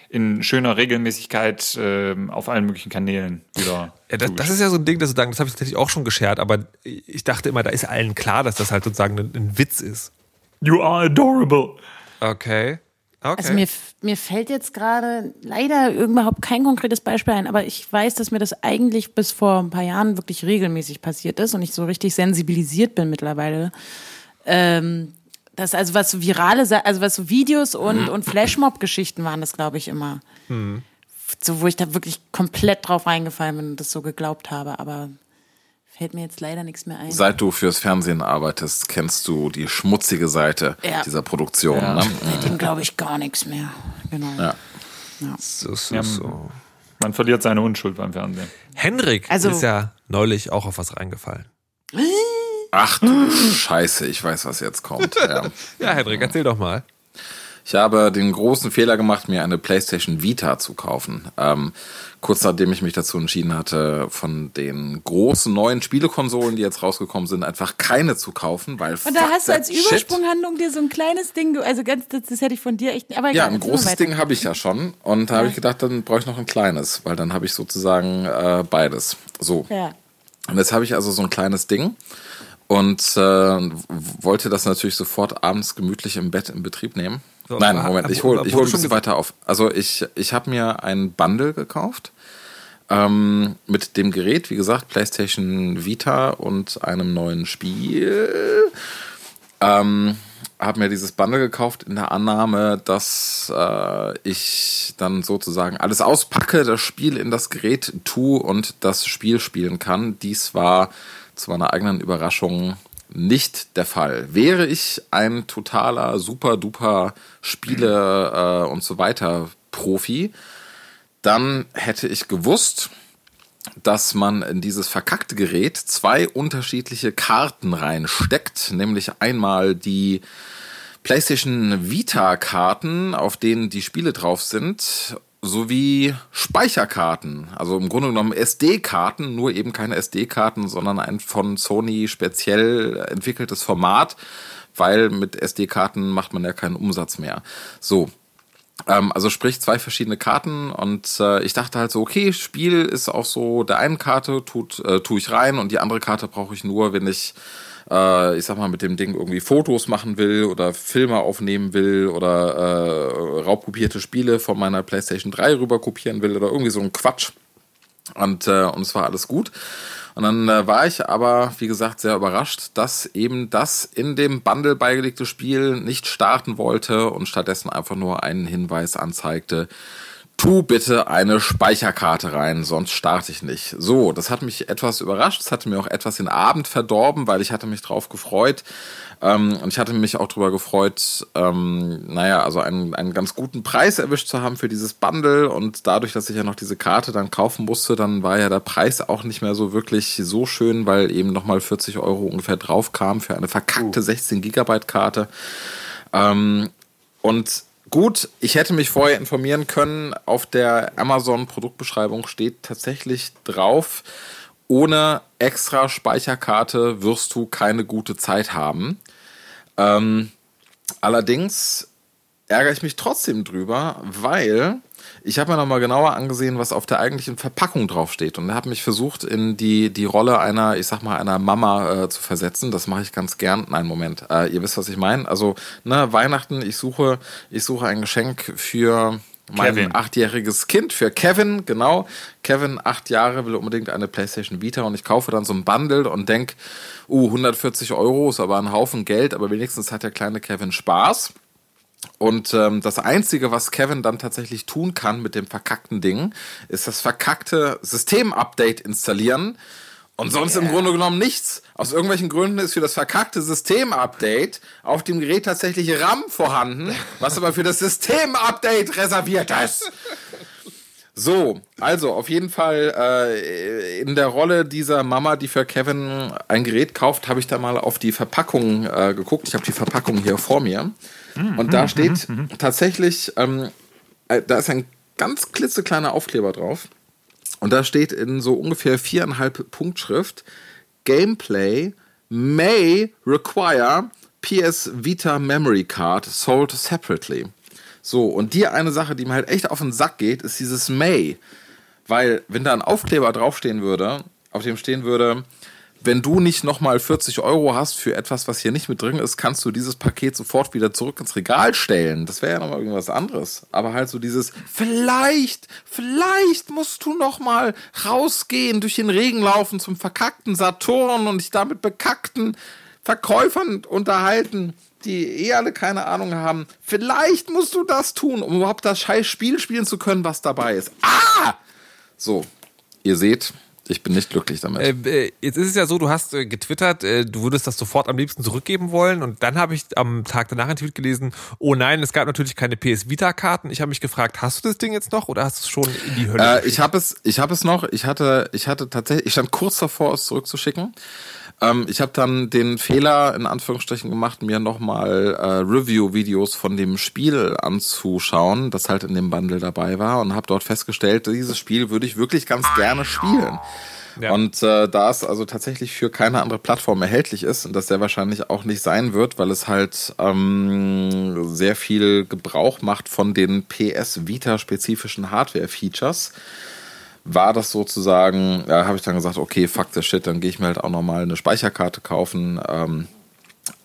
in schöner Regelmäßigkeit ähm, auf allen möglichen Kanälen wieder. Ja, das, das ist ja so ein Ding, das, das habe ich tatsächlich auch schon geshared, aber ich dachte immer, da ist allen klar, dass das halt sozusagen ein, ein Witz ist. You are adorable. Okay. Okay. Also mir, mir fällt jetzt gerade leider überhaupt kein konkretes Beispiel ein, aber ich weiß, dass mir das eigentlich bis vor ein paar Jahren wirklich regelmäßig passiert ist und ich so richtig sensibilisiert bin mittlerweile ähm, das also was so virale, also was so Videos und, und Flashmob-Geschichten waren das, glaube ich, immer. So, wo ich da wirklich komplett drauf reingefallen bin und das so geglaubt habe, aber fällt mir jetzt leider nichts mehr ein. Seit du fürs Fernsehen arbeitest, kennst du die schmutzige Seite Ja. dieser Produktion. Ne? Seitdem glaube ich gar nichts mehr. Genau. Ja. So, so, so. Man verliert seine Unschuld beim Fernsehen. Henrik Also- ist ja neulich auch auf was reingefallen. Ach du Scheiße, ich weiß, was jetzt kommt. Ja. Ja, Henrik, erzähl doch mal. Ich habe den großen Fehler gemacht, mir eine PlayStation Vita zu kaufen. Ähm, kurz nachdem ich mich dazu entschieden hatte, von den großen neuen Spielekonsolen, die jetzt rausgekommen sind, einfach keine zu kaufen, weil Und da hast du als. Übersprunghandlung dir so ein kleines Ding, also ganz, das, das hätte ich von dir echt, aber Ja, egal, ein erzähl mal großes. Ding habe ich ja schon. Und da habe Ja. ich gedacht, dann brauche ich noch ein kleines, weil dann habe ich sozusagen äh, beides. So. Ja. Und jetzt habe ich also so ein kleines Ding und äh, wollte das natürlich sofort abends gemütlich im Bett in Betrieb nehmen. So, Nein, Moment, ich hole ich hol ein bisschen weiter auf. Also ich, ich habe mir ein Bundle gekauft ähm, mit dem Gerät, wie gesagt, PlayStation Vita und einem neuen Spiel. Ähm, habe mir dieses Bundle gekauft in der Annahme, dass äh, ich dann sozusagen alles auspacke, das Spiel in das Gerät tue und das Spiel spielen kann. Dies war zu meiner eigenen Überraschung nicht der Fall. Wäre ich ein totaler super-duper Spiele äh, und so weiter Profi, dann hätte ich gewusst, dass man in dieses verkackte Gerät zwei unterschiedliche Karten reinsteckt, nämlich einmal die PlayStation Vita-Karten, auf denen die Spiele drauf sind, sowie Speicherkarten. Also im Grunde genommen SD-Karten, nur eben keine SD-Karten, sondern ein von Sony speziell entwickeltes Format, weil mit SD-Karten macht man ja keinen Umsatz mehr. So, ähm, also sprich zwei verschiedene Karten und äh, ich dachte halt so, okay, Spiel ist auch so, der einen Karte tut, äh, tue ich rein und die andere Karte brauche ich nur, wenn ich, äh, ich sag mal, mit dem Ding irgendwie Fotos machen will oder Filme aufnehmen will oder äh, raubkopierte Spiele von meiner PlayStation 3 rüber kopieren will oder irgendwie so ein Quatsch. Und, äh, und es war alles gut. Und dann äh, war ich aber, wie gesagt, sehr überrascht, dass eben das in dem Bundle beigelegte Spiel nicht starten wollte und stattdessen einfach nur einen Hinweis anzeigte, tu bitte eine Speicherkarte rein, sonst starte ich nicht. So, das hat mich etwas überrascht, das hatte mir auch etwas den Abend verdorben, weil ich hatte mich drauf gefreut. Ähm, und ich hatte mich auch darüber gefreut, ähm, naja, also einen, einen ganz guten Preis erwischt zu haben für dieses Bundle. Und dadurch, dass ich ja noch diese Karte dann kaufen musste, dann war ja der Preis auch nicht mehr so wirklich so schön, weil eben nochmal 40 Euro ungefähr drauf kam für eine verkackte 16 Gigabyte Karte. Ähm, und gut, ich hätte mich vorher informieren können. Auf der Amazon-Produktbeschreibung steht tatsächlich drauf, ohne extra Speicherkarte wirst du keine gute Zeit haben. Ähm, allerdings ärgere ich mich trotzdem drüber, weil ich habe mir nochmal genauer angesehen, was auf der eigentlichen Verpackung draufsteht und habe mich versucht, in die, die Rolle einer, ich sag mal, einer Mama äh, zu versetzen. Das mache ich ganz gern. Nein, Moment. Äh, ihr wisst, was ich meine. Also, ne, Weihnachten, ich suche, ich suche ein Geschenk für mein Kevin. achtjähriges Kind, für Kevin, genau. Kevin, acht Jahre, will unbedingt eine PlayStation Vita und ich kaufe dann so ein Bundle und denk, uh, 140 Euro ist aber ein Haufen Geld, aber wenigstens hat der kleine Kevin Spaß. Und ähm, das Einzige, was Kevin dann tatsächlich tun kann mit dem verkackten Ding, ist das verkackte System-Update installieren. Und sonst im Grunde genommen nichts. Aus irgendwelchen Gründen ist für das verkackte System-Update auf dem Gerät tatsächlich RAM vorhanden, was aber für das System-Update reserviert ist. So, also auf jeden Fall äh, in der Rolle dieser Mama, die für Kevin ein Gerät kauft, habe ich da mal auf die Verpackung äh, geguckt. Ich habe die Verpackung hier vor mir. Und da steht tatsächlich, ähm, äh, da ist ein ganz klitzekleiner Aufkleber drauf. Und da steht in so ungefähr viereinhalb Punktschrift, Gameplay may require PS Vita Memory Card sold separately. So, und dir eine Sache, die mir halt echt auf den Sack geht, ist dieses May. Weil, wenn da ein Aufkleber draufstehen würde, auf dem stehen würde, wenn du nicht nochmal 40 Euro hast für etwas, was hier nicht mit drin ist, kannst du dieses Paket sofort wieder zurück ins Regal stellen. Das wäre ja nochmal irgendwas anderes. Aber halt so dieses, vielleicht, vielleicht musst du nochmal rausgehen, durch den Regen laufen zum verkackten Saturn und dich damit bekackten Verkäufern unterhalten, die eh alle keine Ahnung haben. Vielleicht musst du das tun, um überhaupt das scheiß Spiel spielen zu können, was dabei ist. Ah! So, ihr seht, ich bin nicht glücklich damit. Äh, äh, jetzt ist es ja so, du hast äh, getwittert, äh, du würdest das sofort am liebsten zurückgeben wollen. Und dann habe ich am Tag danach einen Tweet gelesen, oh nein, es gab natürlich keine PS Vita-Karten. Ich habe mich gefragt, hast du das Ding jetzt noch oder hast du es schon in die Hölle? Äh, ich habe es, ich habe es noch. Ich hatte, ich hatte tatsächlich, ich stand kurz davor, es zurückzuschicken. Ähm, ich habe dann den Fehler in Anführungsstrichen gemacht, mir nochmal äh, Review-Videos von dem Spiel anzuschauen, das halt in dem Bundle dabei war und habe dort festgestellt, dieses Spiel würde ich wirklich ganz gerne spielen. Ja. Und äh, da es also tatsächlich für keine andere Plattform erhältlich ist und das sehr wahrscheinlich auch nicht sein wird, weil es halt ähm, sehr viel Gebrauch macht von den PS Vita-spezifischen Hardware-Features, war das sozusagen, ja, habe ich dann gesagt, okay, fuck the shit, dann gehe ich mir halt auch nochmal eine Speicherkarte kaufen. Ähm,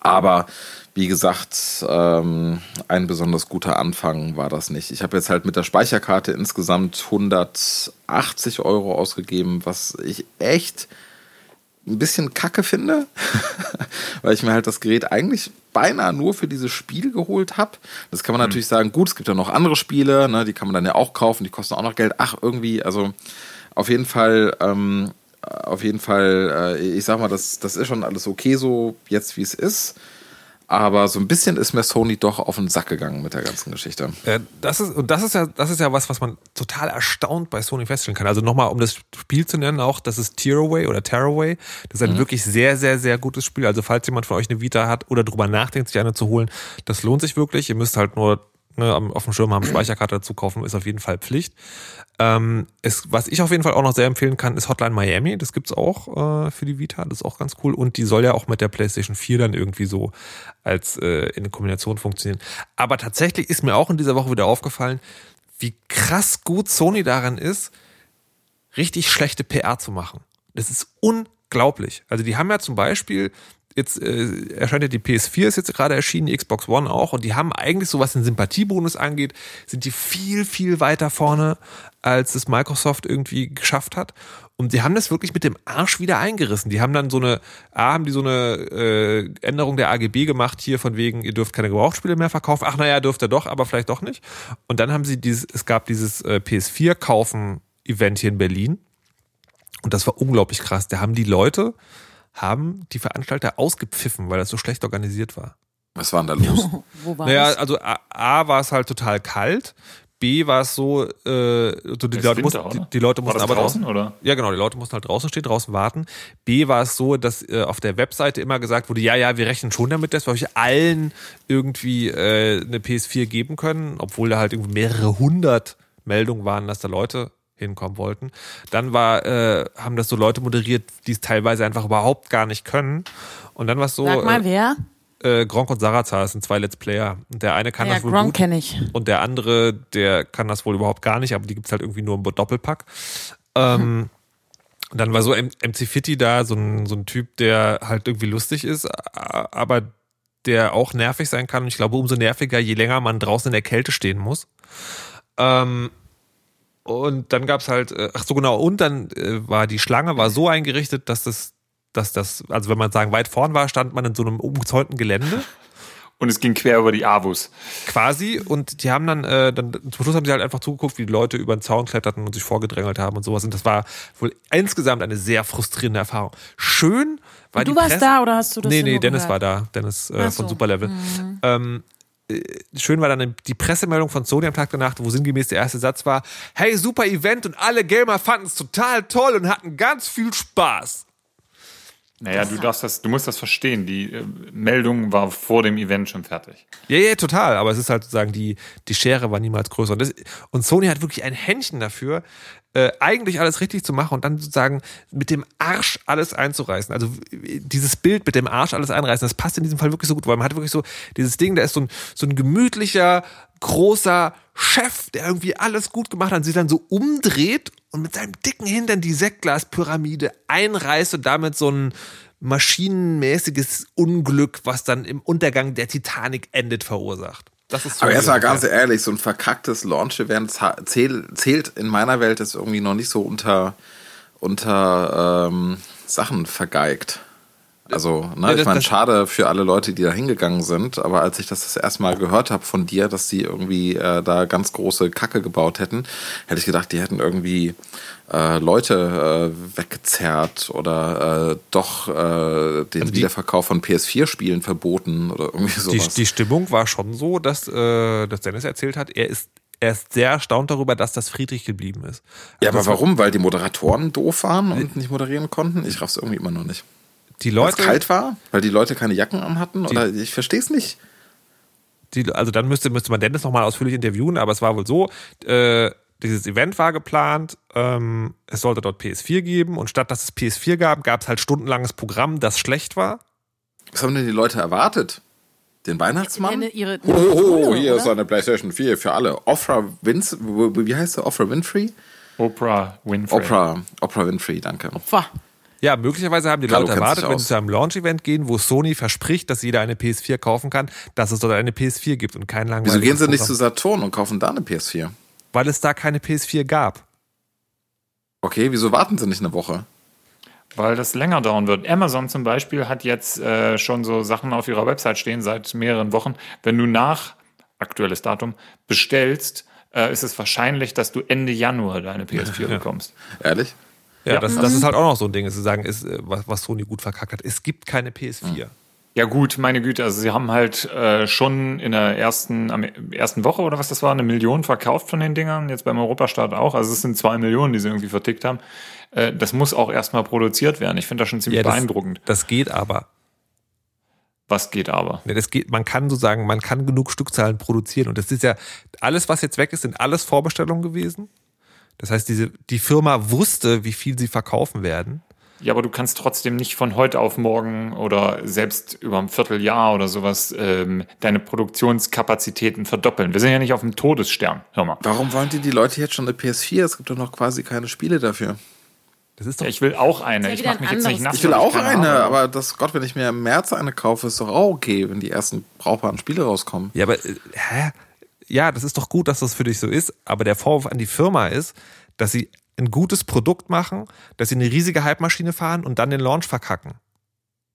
aber wie gesagt, ähm, ein besonders guter Anfang war das nicht. Ich habe jetzt halt mit der Speicherkarte insgesamt 180 Euro ausgegeben, was ich echt ein bisschen kacke finde, weil ich mir halt das Gerät eigentlich beinahe nur für dieses Spiel geholt habe. Das kann man mhm. natürlich sagen, gut, es gibt ja noch andere Spiele, ne, die kann man dann ja auch kaufen, die kosten auch noch Geld. Ach, irgendwie, also auf jeden Fall, ähm, auf jeden Fall, äh, ich sag mal, das, das ist schon alles okay so, jetzt wie es ist. Aber so ein bisschen ist mir Sony doch auf den Sack gegangen mit der ganzen Geschichte. Äh, das ist, und das ist ja, das ist ja was, was man total erstaunt bei Sony feststellen kann. Also nochmal, um das Spiel zu nennen, auch, das ist Tearaway oder Tearaway. Das ist ein mhm. wirklich sehr, sehr, sehr gutes Spiel. Also falls jemand von euch eine Vita hat oder drüber nachdenkt, sich eine zu holen, das lohnt sich wirklich. Ihr müsst halt nur ne, auf dem Schirm haben, Speicherkarte dazu kaufen, ist auf jeden Fall Pflicht. Ähm, ist, was ich auf jeden Fall auch noch sehr empfehlen kann, ist Hotline Miami. Das gibt's auch äh, für die Vita. Das ist auch ganz cool. Und die soll ja auch mit der PlayStation 4 dann irgendwie so als äh, in Kombination funktionieren. Aber tatsächlich ist mir auch in dieser Woche wieder aufgefallen, wie krass gut Sony daran ist, richtig schlechte PR zu machen. Das ist unglaublich. Also die haben ja zum Beispiel jetzt äh, erscheint ja die PS4 ist jetzt gerade erschienen, die Xbox One auch und die haben eigentlich so was den Sympathiebonus angeht, sind die viel viel weiter vorne als es Microsoft irgendwie geschafft hat und die haben das wirklich mit dem Arsch wieder eingerissen. Die haben dann so eine A haben die so eine äh, Änderung der AGB gemacht hier von wegen ihr dürft keine Gebrauchsspiele mehr verkaufen. Ach naja, dürft ihr doch, aber vielleicht doch nicht. Und dann haben sie dieses es gab dieses äh, PS4 kaufen Event hier in Berlin und das war unglaublich krass. Da haben die Leute haben die Veranstalter ausgepfiffen, weil das so schlecht organisiert war. Was war denn da los? Wo war naja, das? also A, A war es halt total kalt. B war es so, äh, so die, Leute mussten, die, die, Leute mussten aber draußen, oder? Ja, genau, die Leute mussten halt draußen stehen, draußen warten. B war es so, dass äh, auf der Webseite immer gesagt wurde, ja, ja, wir rechnen schon damit, dass wir euch allen irgendwie äh, eine PS4 geben können, obwohl da halt irgendwie mehrere hundert Meldungen waren, dass da Leute hinkommen wollten. Dann war, äh, haben das so Leute moderiert, die es teilweise einfach überhaupt gar nicht können. Und dann war es so. Sag mal, äh, wer? Äh, Gronk und Sarazar sind zwei Let's Player. Und der eine kann ja, das wohl Gronk kenne ich. Und der andere, der kann das wohl überhaupt gar nicht, aber die gibt's halt irgendwie nur im Doppelpack. Ähm, hm. Und dann war so MC Fitty da, so ein, so ein Typ, der halt irgendwie lustig ist, aber der auch nervig sein kann. Und ich glaube, umso nerviger, je länger man draußen in der Kälte stehen muss. Ähm, und dann gab's halt, äh, ach so genau, und dann äh, war die Schlange war so eingerichtet, dass das, dass das, also wenn man sagen weit vorn war, stand man in so einem umgezäunten Gelände. Und es ging quer über die Avus. Quasi. Und die haben dann, äh, dann, zum Schluss haben sie halt einfach zugeguckt, wie die Leute über den Zaun kletterten und sich vorgedrängelt haben und sowas. Und das war wohl insgesamt eine sehr frustrierende Erfahrung. Schön war und du die warst Presse da oder hast du das Nee, nee, Dennis gehört? war da. Dennis äh, so. von Superlevel. Mhm. Ähm, äh, schön war dann die Pressemeldung von Sony am Tag danach, wo sinngemäß der erste Satz war, hey, super Event und alle Gamer fanden es total toll und hatten ganz viel Spaß. Naja, du darfst das, du musst das verstehen. Die äh, Meldung war vor dem Event schon fertig. Ja, ja, total. Aber es ist halt sozusagen, die, die Schere war niemals größer. Und, das, und Sony hat wirklich ein Händchen dafür, äh, eigentlich alles richtig zu machen und dann sozusagen mit dem Arsch alles einzureißen. Also dieses Bild mit dem Arsch alles einreißen, das passt in diesem Fall wirklich so gut, weil man hat wirklich so dieses Ding, da ist so ein, so ein gemütlicher, großer Chef, der irgendwie alles gut gemacht hat und sich dann so umdreht und mit seinem dicken Hintern die Sektglaspyramide einreißt und damit so ein maschinenmäßiges Unglück, was dann im Untergang der Titanic endet, verursacht. Das ist so Aber erstmal ganz ehrlich, so ein verkacktes Launch-Event zählt, zählt in meiner Welt jetzt irgendwie noch nicht so unter, unter ähm, Sachen vergeigt. Also, ne, ich meine, schade für alle Leute, die da hingegangen sind, aber als ich das das erste Mal gehört habe von dir, dass die irgendwie äh, da ganz große Kacke gebaut hätten, hätte ich gedacht, die hätten irgendwie äh, Leute äh, weggezerrt oder äh, doch äh, den die- Wiederverkauf von PS4-Spielen verboten oder irgendwie Die, sowas. die Stimmung war schon so, dass, äh, dass Dennis erzählt hat, er ist, er ist sehr erstaunt darüber, dass das Friedrich geblieben ist. ja, Also aber das war- warum? Weil die Moderatoren doof waren und nicht moderieren konnten? Ich raff's irgendwie immer noch nicht. Die Weil es Leute, kalt war? Weil die Leute keine Jacken anhatten? Oder ich verstehe es nicht. die, also dann müsste, müsste man Dennis nochmal ausführlich interviewen, aber es war wohl so, äh, dieses Event war geplant, ähm, es sollte dort PS4 geben und statt dass es PS4 gab, gab es halt stundenlanges Programm, das schlecht war. Was haben denn die Leute erwartet? Den Weihnachtsmann? Ihre- ihre- Oh, oh, oh, oder? hier ist eine PlayStation 4 für alle. Oprah Winfrey, wie heißt sie? Oprah Winfrey? Oprah Winfrey. Oprah, Oprah Winfrey, danke. Pfah. Ja, möglicherweise haben die Carlo Leute erwartet, wenn sie zu einem Launch-Event gehen, wo Sony verspricht, dass jeder eine PS4 kaufen kann, dass es dort eine PS4 gibt und kein langweiliges Wieso gehen sie nicht zu. Saturn und kaufen da eine PS4? Weil es da keine PS4 gab. Okay, wieso warten sie nicht eine Woche? Weil das länger dauern wird. Amazon zum Beispiel hat jetzt äh, schon so Sachen auf ihrer Website stehen seit mehreren Wochen. Wenn du nach aktuelles Datum bestellst, äh, ist es wahrscheinlich, dass du Ende Januar deine PS4 bekommst. Ehrlich? Ja, Ja. Das, das ist halt auch noch so ein Ding, zu sagen, ist, äh, was, was Sony gut verkackt hat. Es gibt keine PS4. Ja gut, meine Güte, also sie haben halt äh, schon in der ersten, am ersten Woche oder was das war, eine Million verkauft von den Dingern, jetzt beim Europastart auch. Also es sind zwei Millionen, die sie irgendwie vertickt haben. Äh, das muss auch erstmal produziert werden. Ich finde das schon ziemlich Ja, das, beeindruckend. das geht aber. Was geht aber? Ne, das geht, man kann so sagen, man kann genug Stückzahlen produzieren. Und das ist ja, alles, was jetzt weg ist, sind alles Vorbestellungen gewesen. Das heißt, diese, die Firma wusste, wie viel sie verkaufen werden. Ja, aber du kannst trotzdem nicht von heute auf morgen oder selbst über ein Vierteljahr oder sowas ähm, deine Produktionskapazitäten verdoppeln. Wir sind ja nicht auf dem Todesstern, hör mal. Warum wollen die die Leute jetzt schon eine PS4? Es gibt doch noch quasi keine Spiele dafür. Das ist doch, Ja, ich will auch eine. ja Ich mache mich jetzt nicht nass. Ich will auch keine eine, habe. aber das Gott, wenn ich mir im März eine kaufe, ist doch auch okay, wenn die ersten brauchbaren Spiele rauskommen. ja, aber, äh, hä? Ja, das ist doch gut, dass das für dich so ist. Aber der Vorwurf an die Firma ist, dass sie ein gutes Produkt machen, dass sie eine riesige Hype-Maschine fahren und dann den Launch verkacken.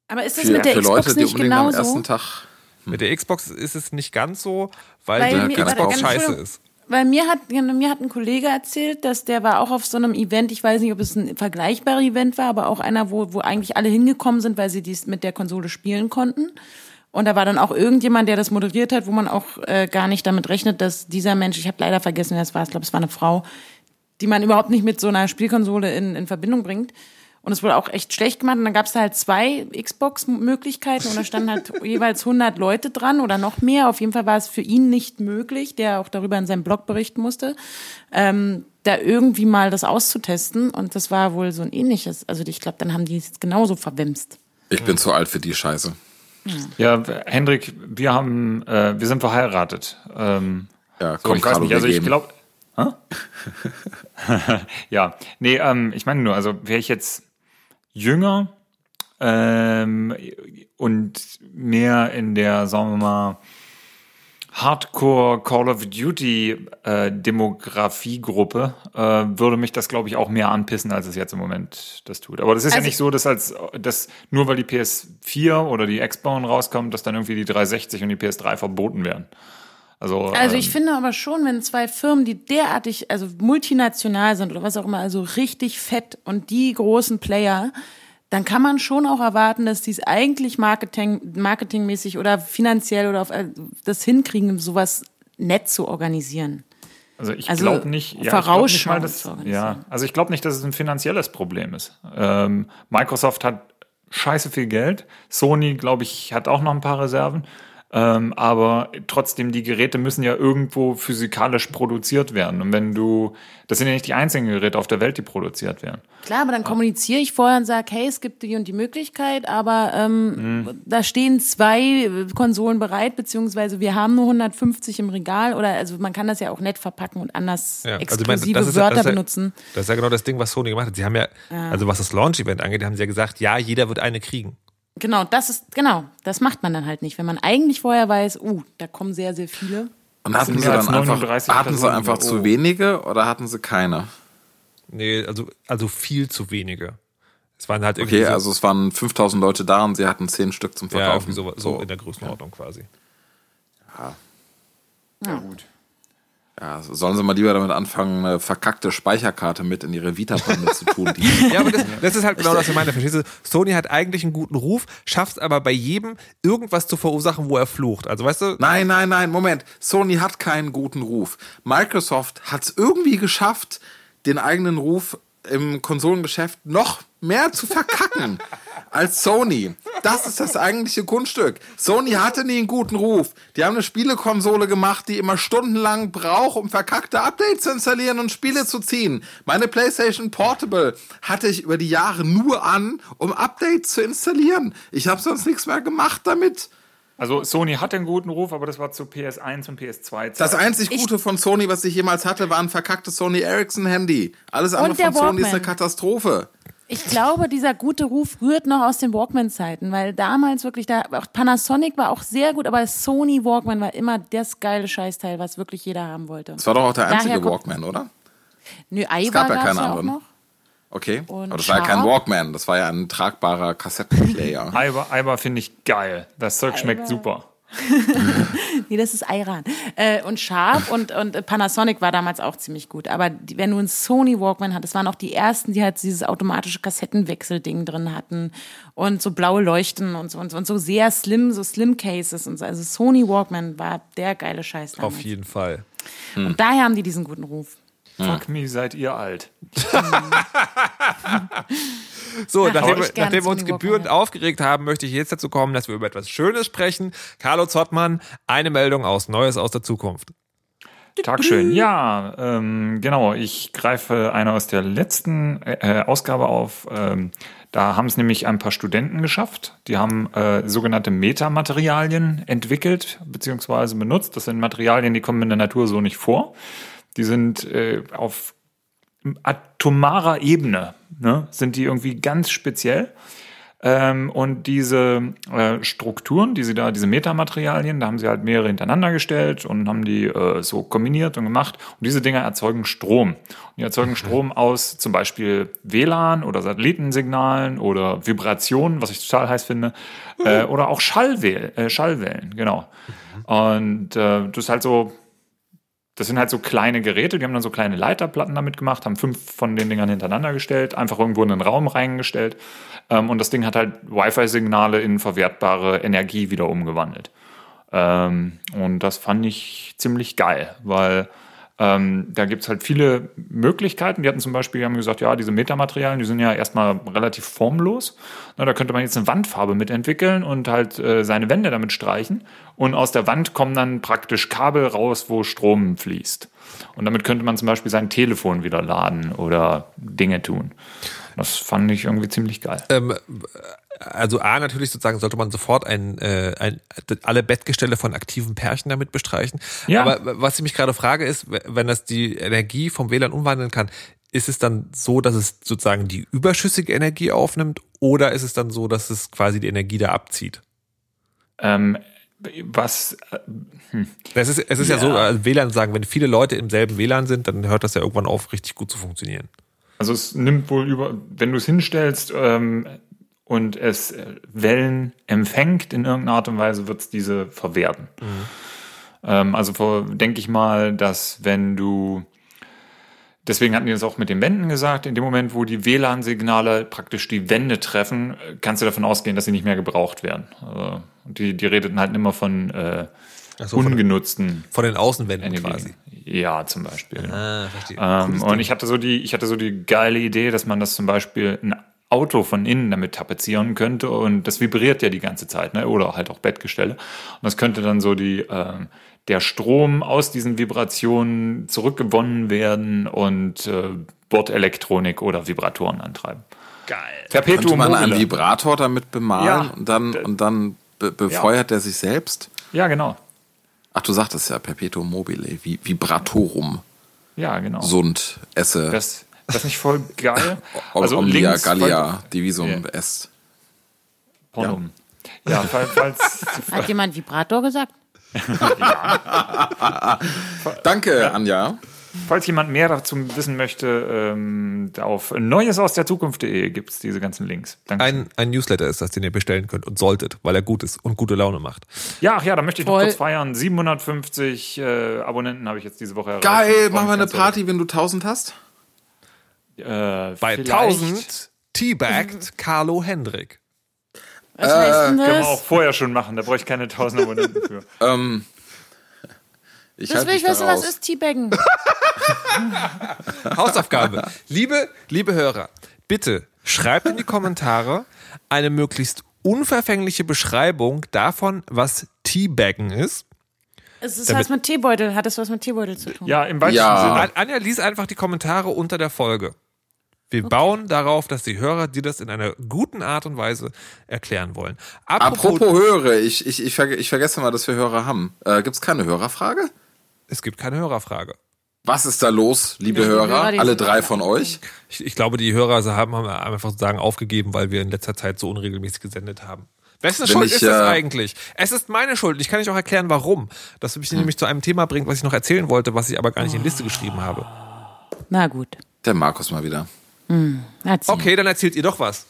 Aber ist das Für, mit der für Xbox Leute, die nicht genauso? ersten Tag. Mit der Xbox ist es nicht ganz so, weil, Weil die mir- Xbox scheiße ist. Weil mir hat, mir hat ein Kollege erzählt, dass der war auch auf so einem Event, ich weiß nicht, ob es ein vergleichbarer Event war, aber auch einer, wo, wo eigentlich alle hingekommen sind, weil sie dies mit der Konsole spielen konnten. Und da war dann auch irgendjemand, der das moderiert hat, wo man auch äh, gar nicht damit rechnet, dass dieser Mensch, ich habe leider vergessen, wer es war, ich glaube, es war eine Frau, die man überhaupt nicht mit so einer Spielkonsole in, in Verbindung bringt. Und es wurde auch echt schlecht gemacht. Und dann gab es da halt zwei Xbox-Möglichkeiten und da standen halt jeweils 100 Leute dran oder noch mehr. Auf jeden Fall war es für ihn nicht möglich, der auch darüber in seinem Blog berichten musste, ähm, da irgendwie mal das auszutesten. Und das war wohl so ein ähnliches. Also ich glaube, dann haben die es genauso verwemst. Ich bin zu alt für die Scheiße. Ja, Hendrik, wir haben, äh, wir sind verheiratet. Ähm, Ja, so, komm, ich weiß nicht, also wir ich glaube. ja, nee, ähm, ich meine nur, also wäre ich jetzt jünger ähm, und mehr in der, sagen wir mal, Hardcore Call of Duty äh, Demografiegruppe äh, würde mich das glaube ich auch mehr anpissen, als es jetzt im Moment das tut. Aber das ist ja Also- nicht so, dass als dass nur weil die PS4 oder die Xbox rauskommt, dass dann irgendwie die 360 und die PS3 verboten werden. Also, Also ich ähm, finde aber schon, wenn zwei Firmen, die derartig, also multinational sind oder was auch immer, also richtig fett und die großen Player, dann kann man schon auch erwarten, dass die es eigentlich Marketing, marketingmäßig oder finanziell oder auf äh, das hinkriegen, sowas nett zu organisieren. Also ich Also glaube nicht, ja, ich glaub nicht mal, dass, ja, also ich glaube nicht, dass es ein finanzielles Problem ist. Ähm, Microsoft hat scheiße viel Geld. Sony, glaube ich, hat auch noch ein paar Reserven. Ähm, aber trotzdem, die Geräte müssen ja irgendwo physikalisch produziert werden. Und wenn du, das sind ja nicht die einzigen Geräte auf der Welt, die produziert werden. Klar, aber dann kommuniziere ich vorher und sage, hey, es gibt die und die Möglichkeit, aber ähm, Mhm. da stehen zwei äh, Konsolen bereit, beziehungsweise wir haben nur 150 im Regal oder also man kann das ja auch nett verpacken und anders Ja, also exklusive meine, das ist ja- Wörter das ist ja- benutzen. Das ist ja genau das Ding, was Sony gemacht hat. Sie haben ja, also was das Launch-Event angeht, haben sie ja gesagt, ja, jeder wird eine kriegen. Genau, das ist, genau, das macht man dann halt nicht. Wenn man eigentlich vorher weiß, uh, da kommen sehr, sehr viele. Und hatten sie dann einfach, 39 hatten sie einfach Oh. zu wenige oder hatten sie keine? Nee, also, also viel zu wenige. Es waren halt irgendwie Okay, so, also es waren 5000 Leute da und sie hatten 10 Stück zum ja, Verkaufen. irgendwie so, so in der Größenordnung quasi. Ja, gut. Ja, sollen sie mal lieber damit anfangen, eine verkackte Speicherkarte mit in ihre Vita-Bande zu tun. Ja, aber das, das ist halt genau das, was ich meine. Verstehst du? Sony hat eigentlich einen guten Ruf, schafft es aber bei jedem irgendwas zu verursachen, wo er flucht. Also weißt du, Nein, nein, nein, Moment. Sony hat keinen guten Ruf. Microsoft hat es irgendwie geschafft, den eigenen Ruf im Konsolengeschäft noch mehr zu verkacken als Sony. Das ist das eigentliche Kunststück. Sony hatte nie einen guten Ruf. Die haben eine Spielekonsole gemacht, die immer stundenlang braucht, um verkackte Updates zu installieren und Spiele zu ziehen. Meine PlayStation Portable hatte ich über die Jahre nur an, um Updates zu installieren. Ich habe sonst nichts mehr gemacht damit. Also Sony hatte einen guten Ruf, aber das war zu PS1 und PS2. Das einzig Gute von Sony, was ich jemals hatte, war ein verkacktes Sony Ericsson Handy. Alles andere von Sony ist eine. Katastrophe. Ich glaube, dieser gute Ruf rührt noch aus den Walkman-Zeiten, weil damals wirklich, da, auch Panasonic war auch sehr gut, aber Sony Walkman war immer das geile Scheißteil, was wirklich jeder haben wollte. Das war doch auch der Daher einzige kommt- Walkman, oder? Nö, Aiwa gab ja gab's keine ja auch anderen. noch. Okay. Und Aber das war ja kein Sharp? Walkman, das war ja ein tragbarer Kassettenplayer. Eiber, Eiber finde ich geil. Das Zeug schmeckt Eiber. super. Nee, das ist Iran. Äh, und Sharp und, und Panasonic war damals auch ziemlich gut. Aber die, wenn du einen Sony Walkman hattest, waren auch die ersten, die halt dieses automatische Kassettenwechselding drin hatten und so blaue Leuchten und so und so, und so sehr slim, so Slim Cases und so. Also Sony Walkman war der geile Scheiß damals. auf jeden Fall. Und daher haben die diesen guten Ruf. Fuck me, seid ihr alt. So, Ach, nachdem, nachdem wir uns gebührend aufgeregt haben, möchte ich jetzt dazu kommen, dass wir über etwas Schönes sprechen. Carlo Zottmann, eine Meldung aus Neues aus der Zukunft. Tag schön. Ja, ähm, genau. Ich greife eine aus der letzten äh, Ausgabe auf. Ähm, da haben es nämlich ein paar Studenten geschafft. Die haben äh, sogenannte Metamaterialien entwickelt bzw. benutzt. Das sind Materialien, die kommen in der Natur so nicht vor. Die sind äh, auf atomarer Ebene, ne, sind die irgendwie ganz speziell. Ähm, und diese äh, Strukturen, die sie da, diese Metamaterialien, da haben sie halt mehrere hintereinander gestellt und haben die äh, so kombiniert und gemacht. Und diese Dinger erzeugen Strom. Und die erzeugen Strom aus zum Beispiel WLAN oder Satellitensignalen oder Vibrationen, was ich total heiß finde, äh, oder auch Schallwell äh, Schallwellen, genau. Und äh, das ist halt so, das sind halt so kleine Geräte, die haben dann so kleine Leiterplatten damit gemacht, haben fünf von den Dingern hintereinander gestellt, einfach irgendwo in den Raum reingestellt. Ähm, und das Ding hat halt Wi-Fi-Signale in verwertbare Energie wieder umgewandelt. Ähm, und das fand ich ziemlich geil, weil ähm, da gibt's halt viele Möglichkeiten. Die hatten zum Beispiel, die haben gesagt, ja, diese Metamaterialien, die sind ja erstmal relativ formlos. Na, da könnte man jetzt eine Wandfarbe mitentwickeln und halt äh, seine Wände damit streichen. Und aus der Wand kommen dann praktisch Kabel raus, wo Strom fließt. Und damit könnte man zum Beispiel sein Telefon wieder laden oder Dinge tun. Das fand ich irgendwie ziemlich geil. Ähm, also A, natürlich sozusagen sollte man sofort ein, äh, ein, alle Bettgestelle von aktiven Pärchen damit bestreichen. Ja. Aber was ich mich gerade frage ist, wenn das die Energie vom WLAN umwandeln kann, ist es dann so, dass es sozusagen die überschüssige Energie aufnimmt oder ist es dann so, dass es quasi die Energie da abzieht? Ähm, was, äh, Es ist, es ist ja, so, also WLAN sagen, wenn viele Leute im selben WLAN sind, dann hört das ja irgendwann auf, richtig gut zu funktionieren. Also es nimmt wohl über, wenn du es hinstellst ähm, und es äh, Wellen empfängt in irgendeiner Art und Weise, wird es diese verwerten. Ähm, also denke ich mal, dass wenn du Deswegen hatten die das auch mit den Wänden gesagt. In dem Moment, wo die WLAN-Signale praktisch die Wände treffen, äh, kannst du davon ausgehen, dass sie nicht mehr gebraucht werden. Also, und die, die redeten halt immer von äh, so, ungenutzten Von den Außenwänden Energien. quasi. Ja, zum Beispiel. Ah, verstehe. Ähm, und ich hatte so die, ich hatte so die geile Idee, dass man das zum Beispiel ein Auto von innen damit tapezieren könnte und das vibriert ja die ganze Zeit, ne? Oder halt auch Bettgestelle. Und das könnte dann so die ähm, der Strom aus diesen Vibrationen zurückgewonnen werden und äh, Bordelektronik oder Vibratoren antreiben. Geil. Könnte Perpetuum man einen. Vibrator damit bemalen Ja. und dann, und dann be befeuert er sich selbst? Ja, genau. Ach, du sagtest ja Perpetuum mobile, Vibratorum, Ja, genau. Sund, Esse, Das, das ist nicht voll geil. also Omnia links- Gallia, Divisum Ja. Est. Pornum. Ja, falls, falls Hat jemand Vibrator gesagt? Danke, Anja. Falls jemand mehr dazu wissen möchte, ähm, auf neuesausderzukunft.de gibt es diese ganzen Links. Danke. Ein, ein Newsletter ist das, den ihr bestellen könnt und solltet, weil er gut ist und gute Laune macht. Ja, ach ja, da möchte ich noch Voll. kurz feiern. 750 äh, Abonnenten habe ich jetzt diese Woche erreicht. Geil, machen wir eine. Party, wenn du 1000 hast? Äh, Bei vielleicht 1000 teabagged Carlo Hendrik. Was heißt denn Können wir das? auch vorher schon machen, da brauche ich keine 1000 Abonnenten für. Ähm, ich Das will ich wissen, was ist Teabaggen? Hausaufgabe. liebe, liebe Hörer, bitte schreibt in die Kommentare eine möglichst unverfängliche Beschreibung davon, was Teabaggen ist. Es ist was mit Teebeutel. Hat es was mit Teebeutel zu tun? Ja, im weitesten Ja. Sinne. An- Anja liest einfach die Kommentare unter der Folge. Wir bauen darauf, dass die Hörer dir das in einer guten Art und Weise erklären wollen. Apropos Hörer, ich, ich, ich, verge ich vergesse mal, dass wir Hörer haben. Äh, Gibt es keine Hörerfrage? es gibt keine Hörerfrage. Was ist da los, liebe Ja, Hörer? Hörer, Alle drei von euch? Ich, ich glaube, die Hörer haben, haben einfach sozusagen aufgegeben, weil wir in letzter Zeit so unregelmäßig gesendet haben. Wessen Schuld ich, ist das äh, eigentlich? Es ist meine Schuld. Ich kann euch auch erklären, warum. Das mich nämlich zu einem Thema bringt, was ich noch erzählen wollte, was ich aber gar nicht in die Liste geschrieben habe. Na gut. Der Markus mal wieder. Erzähl. Okay, dann erzählt ihr doch was.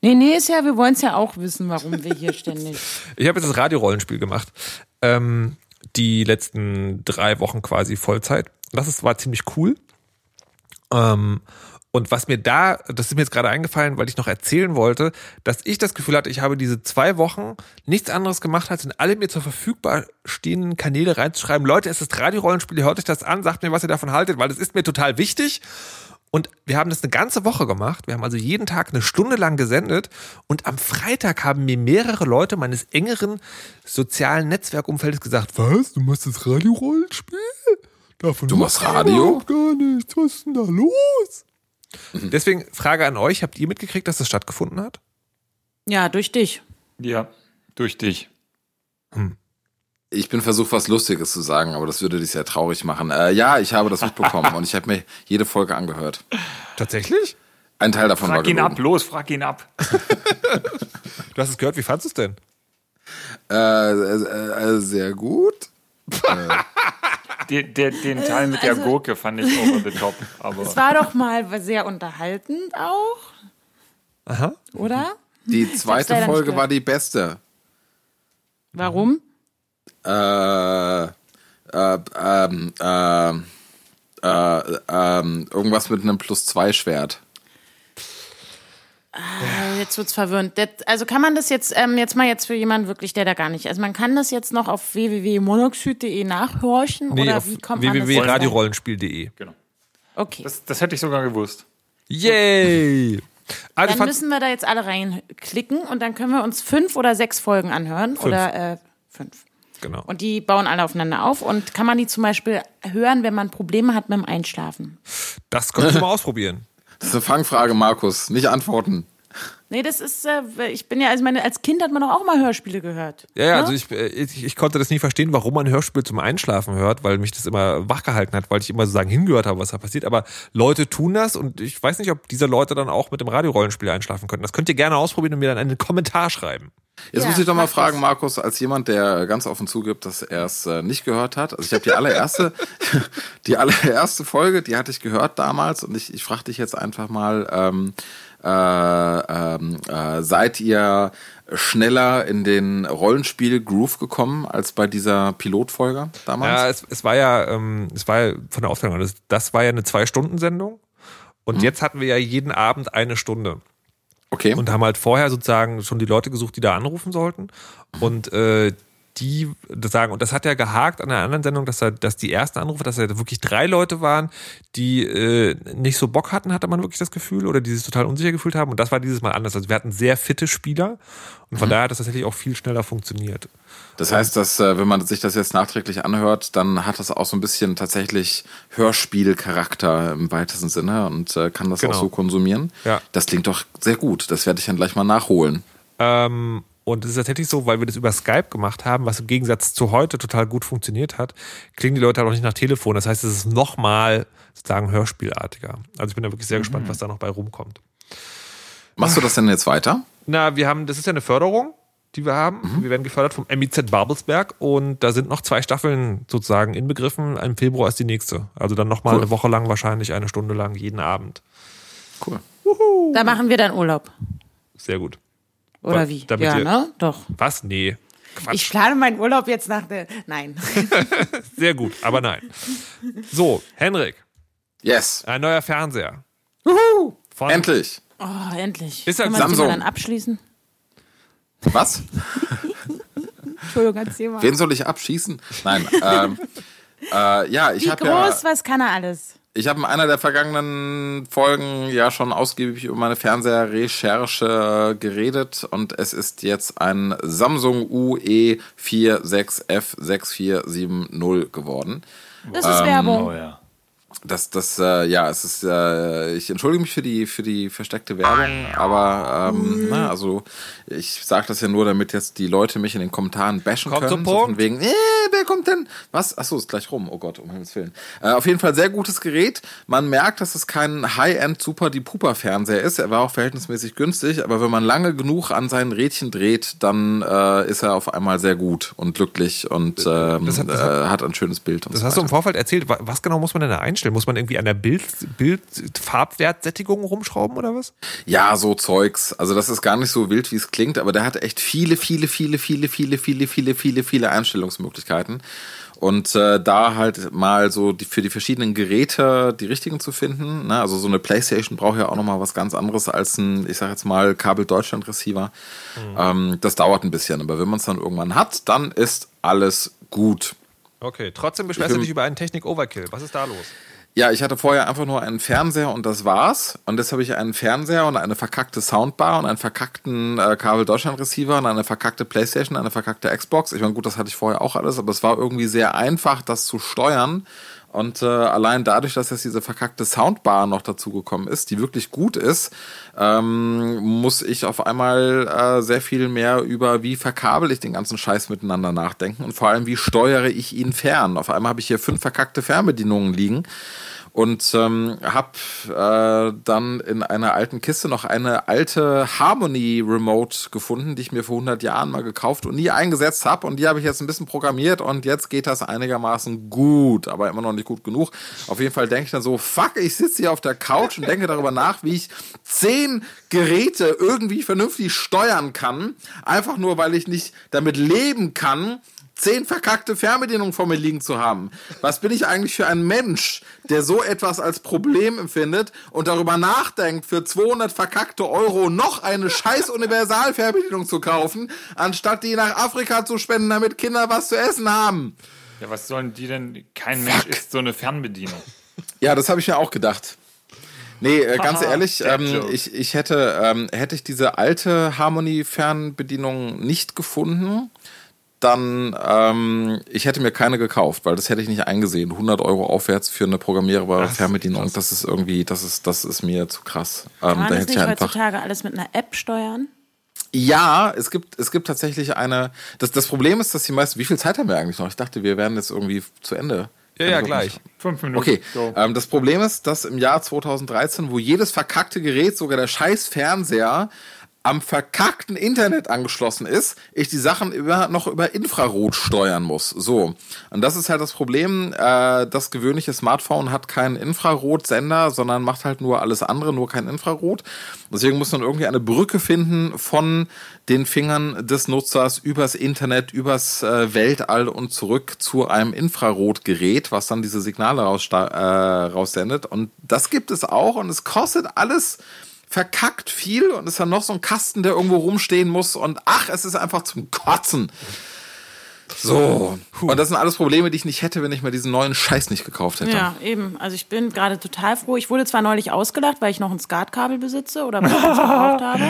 Nee, nee, ist ja, wir wollen es ja auch wissen, warum wir hier ständig. Ich habe jetzt das Radiorollenspiel gemacht. Ähm, die letzten drei Wochen quasi Vollzeit. Das ist, war ziemlich cool. Ähm, und was mir da, das ist mir jetzt gerade eingefallen, weil ich noch erzählen wollte, dass ich das Gefühl hatte, ich habe diese zwei Wochen nichts anderes gemacht, als in alle mir zur Verfügung stehenden Kanäle reinzuschreiben, Leute, es ist Radiorollenspiel, hört euch das an, sagt mir, was ihr davon haltet, weil das ist mir total wichtig. Und wir haben das eine ganze Woche gemacht. Wir haben also jeden Tag eine Stunde lang gesendet. Und am Freitag haben mir mehrere Leute meines engeren sozialen Netzwerkumfeldes gesagt, was, du machst das Radiorollenspiel? Davon Du machst Radio? gar nichts. Was ist denn da los? Deswegen Frage an euch, habt ihr mitgekriegt, dass das stattgefunden hat? Ja, durch dich. Ja, durch dich. Ich bin versucht, was Lustiges zu sagen, aber das würde dich sehr traurig machen. Äh, ja, ich habe das mitbekommen und ich habe mir jede Folge angehört. Tatsächlich? Ein Teil davon war Frag ihn gelogen. ab, los, frag ihn ab. Du hast es gehört, wie fandest du es denn? Äh, äh, äh, sehr gut. Den, der, den Teil mit der Also- Gurke fand ich over the top. Aber Es war doch mal sehr unterhaltend auch, Aha. oder? Die zweite Folge war die beste. Warum? Äh, äh, ähm, äh, äh, ähm, irgendwas mit einem Plus-2-Schwert. Äh, Jetzt wird's verwirrend. Das, also kann man das jetzt, ähm, jetzt mal jetzt für jemanden wirklich, der da gar nicht, also man kann das jetzt noch auf www.monoxid.de nachhorchen Nee, oder auf wie kommt man das www.radiorollenspiel.de. genau. Okay. Das, das hätte ich sogar gewusst. Yay! Also Dann müssen wir da jetzt alle reinklicken und dann können wir uns fünf oder sechs Folgen anhören. Oder äh, fünf. Genau. Und die bauen alle aufeinander auf. Und kann man die zum Beispiel hören, wenn man Probleme hat mit dem Einschlafen? Das könnt ihr mal ausprobieren. Das ist eine Fangfrage, Markus. Nicht antworten. Nee, das ist, äh, ich bin ja, also meine, als Kind hat man doch auch mal Hörspiele gehört. Ja, ja, Ne? also ich, äh, ich, ich konnte das nie verstehen, warum man Hörspiel zum Einschlafen hört, weil mich das immer wachgehalten hat, weil ich immer sozusagen hingehört habe, was da passiert. Aber Leute tun das und ich weiß nicht, ob diese Leute dann auch mit dem Radiorollenspiel einschlafen können. Das könnt ihr gerne ausprobieren und mir dann einen Kommentar schreiben. Jetzt Ja, muss ich doch mal mach fragen, das. Markus, als jemand, der ganz offen zugibt, dass er es äh, nicht gehört hat. Also ich habe die allererste, die allererste Folge, die hatte ich gehört damals und ich, ich frage dich jetzt einfach mal, ähm, äh, ähm, äh, seid ihr schneller in den Rollenspiel-Groove gekommen als bei dieser Pilotfolge damals? Ja, es, es war ja, ähm, es war ja von der Aufteilung, das, das war ja eine Zwei-Stunden-Sendung. Und jetzt hatten wir ja jeden Abend eine Stunde. Okay. und haben halt vorher sozusagen schon die Leute gesucht, die da anrufen sollten. Und äh, die sagen, und das hat ja gehakt an einer anderen Sendung, dass, er, dass die ersten Anrufe, dass da wirklich drei Leute waren, die äh, nicht so Bock hatten, hatte man wirklich das Gefühl, oder die sich total unsicher gefühlt haben. Und das war dieses Mal anders. Also wir hatten sehr fitte Spieler und von daher hat das tatsächlich auch viel schneller funktioniert. Das heißt, dass äh, wenn man sich das jetzt nachträglich anhört, dann hat das auch so ein bisschen tatsächlich Hörspielcharakter im weitesten Sinne und äh, kann das Genau. auch so konsumieren. Ja. Das klingt doch sehr gut. Das werde ich dann gleich mal nachholen. Ähm, und es ist tatsächlich so, weil wir das über Skype gemacht haben, was im Gegensatz zu heute total gut funktioniert hat, klingen die Leute halt auch nicht nach Telefon. Das heißt, es ist nochmal sozusagen hörspielartiger. Also ich bin da wirklich sehr gespannt, was da noch bei rumkommt. Machst du das denn jetzt weiter? Na, wir haben, das ist ja eine Förderung. die wir haben. Wir werden gefördert vom MIZ Babelsberg und da sind noch zwei Staffeln sozusagen inbegriffen. Im Februar ist die nächste. Also dann nochmal Cool. eine Woche lang, wahrscheinlich eine Stunde lang, jeden Abend. Cool. Da machen wir dann Urlaub. Sehr gut. Oder Was- wie? damit ja, ihr- ne? Doch. Was? Nee. Quatsch. Ich plane meinen Urlaub jetzt nach der. Nein. Sehr gut, aber nein. So, Henrik, Yes. ein neuer Fernseher. Juhu! Von Endlich. Oh, endlich. Ist Können wir das Samsung. Dann abschließen? Was? Entschuldigung, erzähl mal. Wen soll ich abschießen? Nein. ähm, äh, ja, ich Wie habe groß, ja, was kann er alles? Ich habe in einer der vergangenen Folgen ja schon ausgiebig über meine Fernseherrecherche geredet und es ist jetzt ein Samsung E UE46F6470 geworden. Das ist Werbung. Oh ja. Das, das, äh, ja, es ist, äh, ich entschuldige mich für die, für die versteckte Werbung, aber, ähm, na, also, ich sage das ja nur, damit jetzt die Leute mich in den Kommentaren bashen Kommt können. so von wegen, äh, wer kommt denn? Was? Achso, ist gleich rum. Oh Gott, um Himmels Willen. Äh, auf jeden Fall sehr gutes Gerät. Man merkt, dass es kein High-End Super die Puper Fernseher ist. Er war auch verhältnismäßig günstig, aber wenn man lange genug an seinen Rädchen dreht, dann äh, ist er auf einmal sehr gut und glücklich und ähm, Das hat- das äh, hat ein schönes Bild. Und Das so hast du im. Vorfeld erzählt. Wa- Was genau muss man denn da einstellen? Muss man irgendwie an der Bild, Bild Farbwertsättigung rumschrauben oder was? Ja, so Zeugs. Also das ist gar nicht so wild, wie es klingt, aber der hat echt viele, viele, viele, viele, viele, viele, viele, viele, viele Einstellungsmöglichkeiten. Und äh, da halt mal so die, für die verschiedenen Geräte die richtigen zu finden. Ne? Also so eine Playstation braucht ja auch nochmal was ganz anderes als ein, ich sag jetzt mal, Kabel-Deutschland-Receiver. Ähm, das dauert ein bisschen, aber wenn man es dann irgendwann hat, dann ist alles gut. Okay, trotzdem beschwerst du dich über einen Technik-Overkill. Was ist da los? Ja, ich hatte vorher einfach nur einen Fernseher und das war's. Und jetzt habe ich einen Fernseher und eine verkackte Soundbar und einen verkackten äh, Kabel Deutschland Receiver und eine verkackte Playstation, eine verkackte Xbox. Ich meine, gut, das hatte ich vorher auch alles, aber es war irgendwie sehr einfach, das zu steuern. Und äh, allein dadurch, dass jetzt diese verkackte Soundbar noch dazugekommen ist, die wirklich gut ist, ähm, muss ich auf einmal äh, sehr viel mehr über, wie verkabel ich den ganzen Scheiß miteinander nachdenken und vor allem, wie steuere ich ihn fern. Auf einmal habe ich hier fünf verkackte Fernbedienungen liegen und ähm, habe äh, dann in einer alten Kiste noch eine alte Harmony Remote gefunden, die ich mir vor 100 Jahren mal gekauft und nie eingesetzt habe und die habe ich jetzt ein bisschen programmiert und jetzt geht das einigermaßen gut, aber immer noch nicht gut genug. Auf jeden Fall denke ich dann so, fuck, ich sitze hier auf der Couch und denke darüber nach, wie ich zehn Geräte irgendwie vernünftig steuern kann, einfach nur, weil ich nicht damit leben kann, zehn verkackte Fernbedienungen vor mir liegen zu haben. Was bin ich eigentlich für ein Mensch, der so etwas als Problem empfindet und darüber nachdenkt, für 200 verkackte Euro noch eine scheiß Universalfernbedienung zu kaufen, anstatt die nach Afrika zu spenden, damit Kinder was zu essen haben? Ja, was sollen die denn? Kein Mensch ist so eine Fernbedienung. Ja, das habe ich mir auch gedacht. Nee, äh, ganz Haha, ehrlich, ähm, ich, ich hätte, ähm, hätte ich diese alte Harmony-Fernbedienung nicht gefunden, dann, ähm, ich hätte mir keine gekauft, weil das hätte ich nicht eingesehen. 100 Euro aufwärts für eine programmierbare Fernbedienung, das ist irgendwie, das ist, das ist mir zu krass. Ähm, Kann da man das hätte ich nicht einfach. heutzutage alles mit einer App steuern? Ja, es gibt, es gibt tatsächlich eine. Das, das Problem ist, dass die meisten. Wie viel Zeit haben wir eigentlich noch? Ich dachte, wir wären jetzt irgendwie zu Ende. Ja, ja, gleich. Fünf Minuten. Okay, ähm, das Problem ist, dass im Jahr 2013, wo jedes verkackte Gerät, sogar der scheiß Fernseher, am verkackten Internet angeschlossen ist, ich die Sachen über, noch über Infrarot steuern muss. So. Und das ist halt das Problem. Äh, das gewöhnliche Smartphone hat keinen Infrarotsender, sondern macht halt nur alles andere, nur kein Infrarot. Deswegen muss man irgendwie eine Brücke finden von den Fingern des Nutzers übers Internet, übers äh, Weltall und zurück zu einem Infrarotgerät, was dann diese Signale raussta- äh, raussendet. Und das gibt es auch und es kostet alles verkackt viel und ist dann noch so ein Kasten, der irgendwo rumstehen muss und ach, es ist einfach zum Kotzen. So. Und das sind alles Probleme, die ich nicht hätte, wenn ich mir diesen neuen Scheiß nicht gekauft hätte. Ja, eben. Also ich bin gerade total froh. Ich wurde zwar neulich ausgelacht, weil ich noch ein Skatkabel besitze oder weil ich gekauft habe.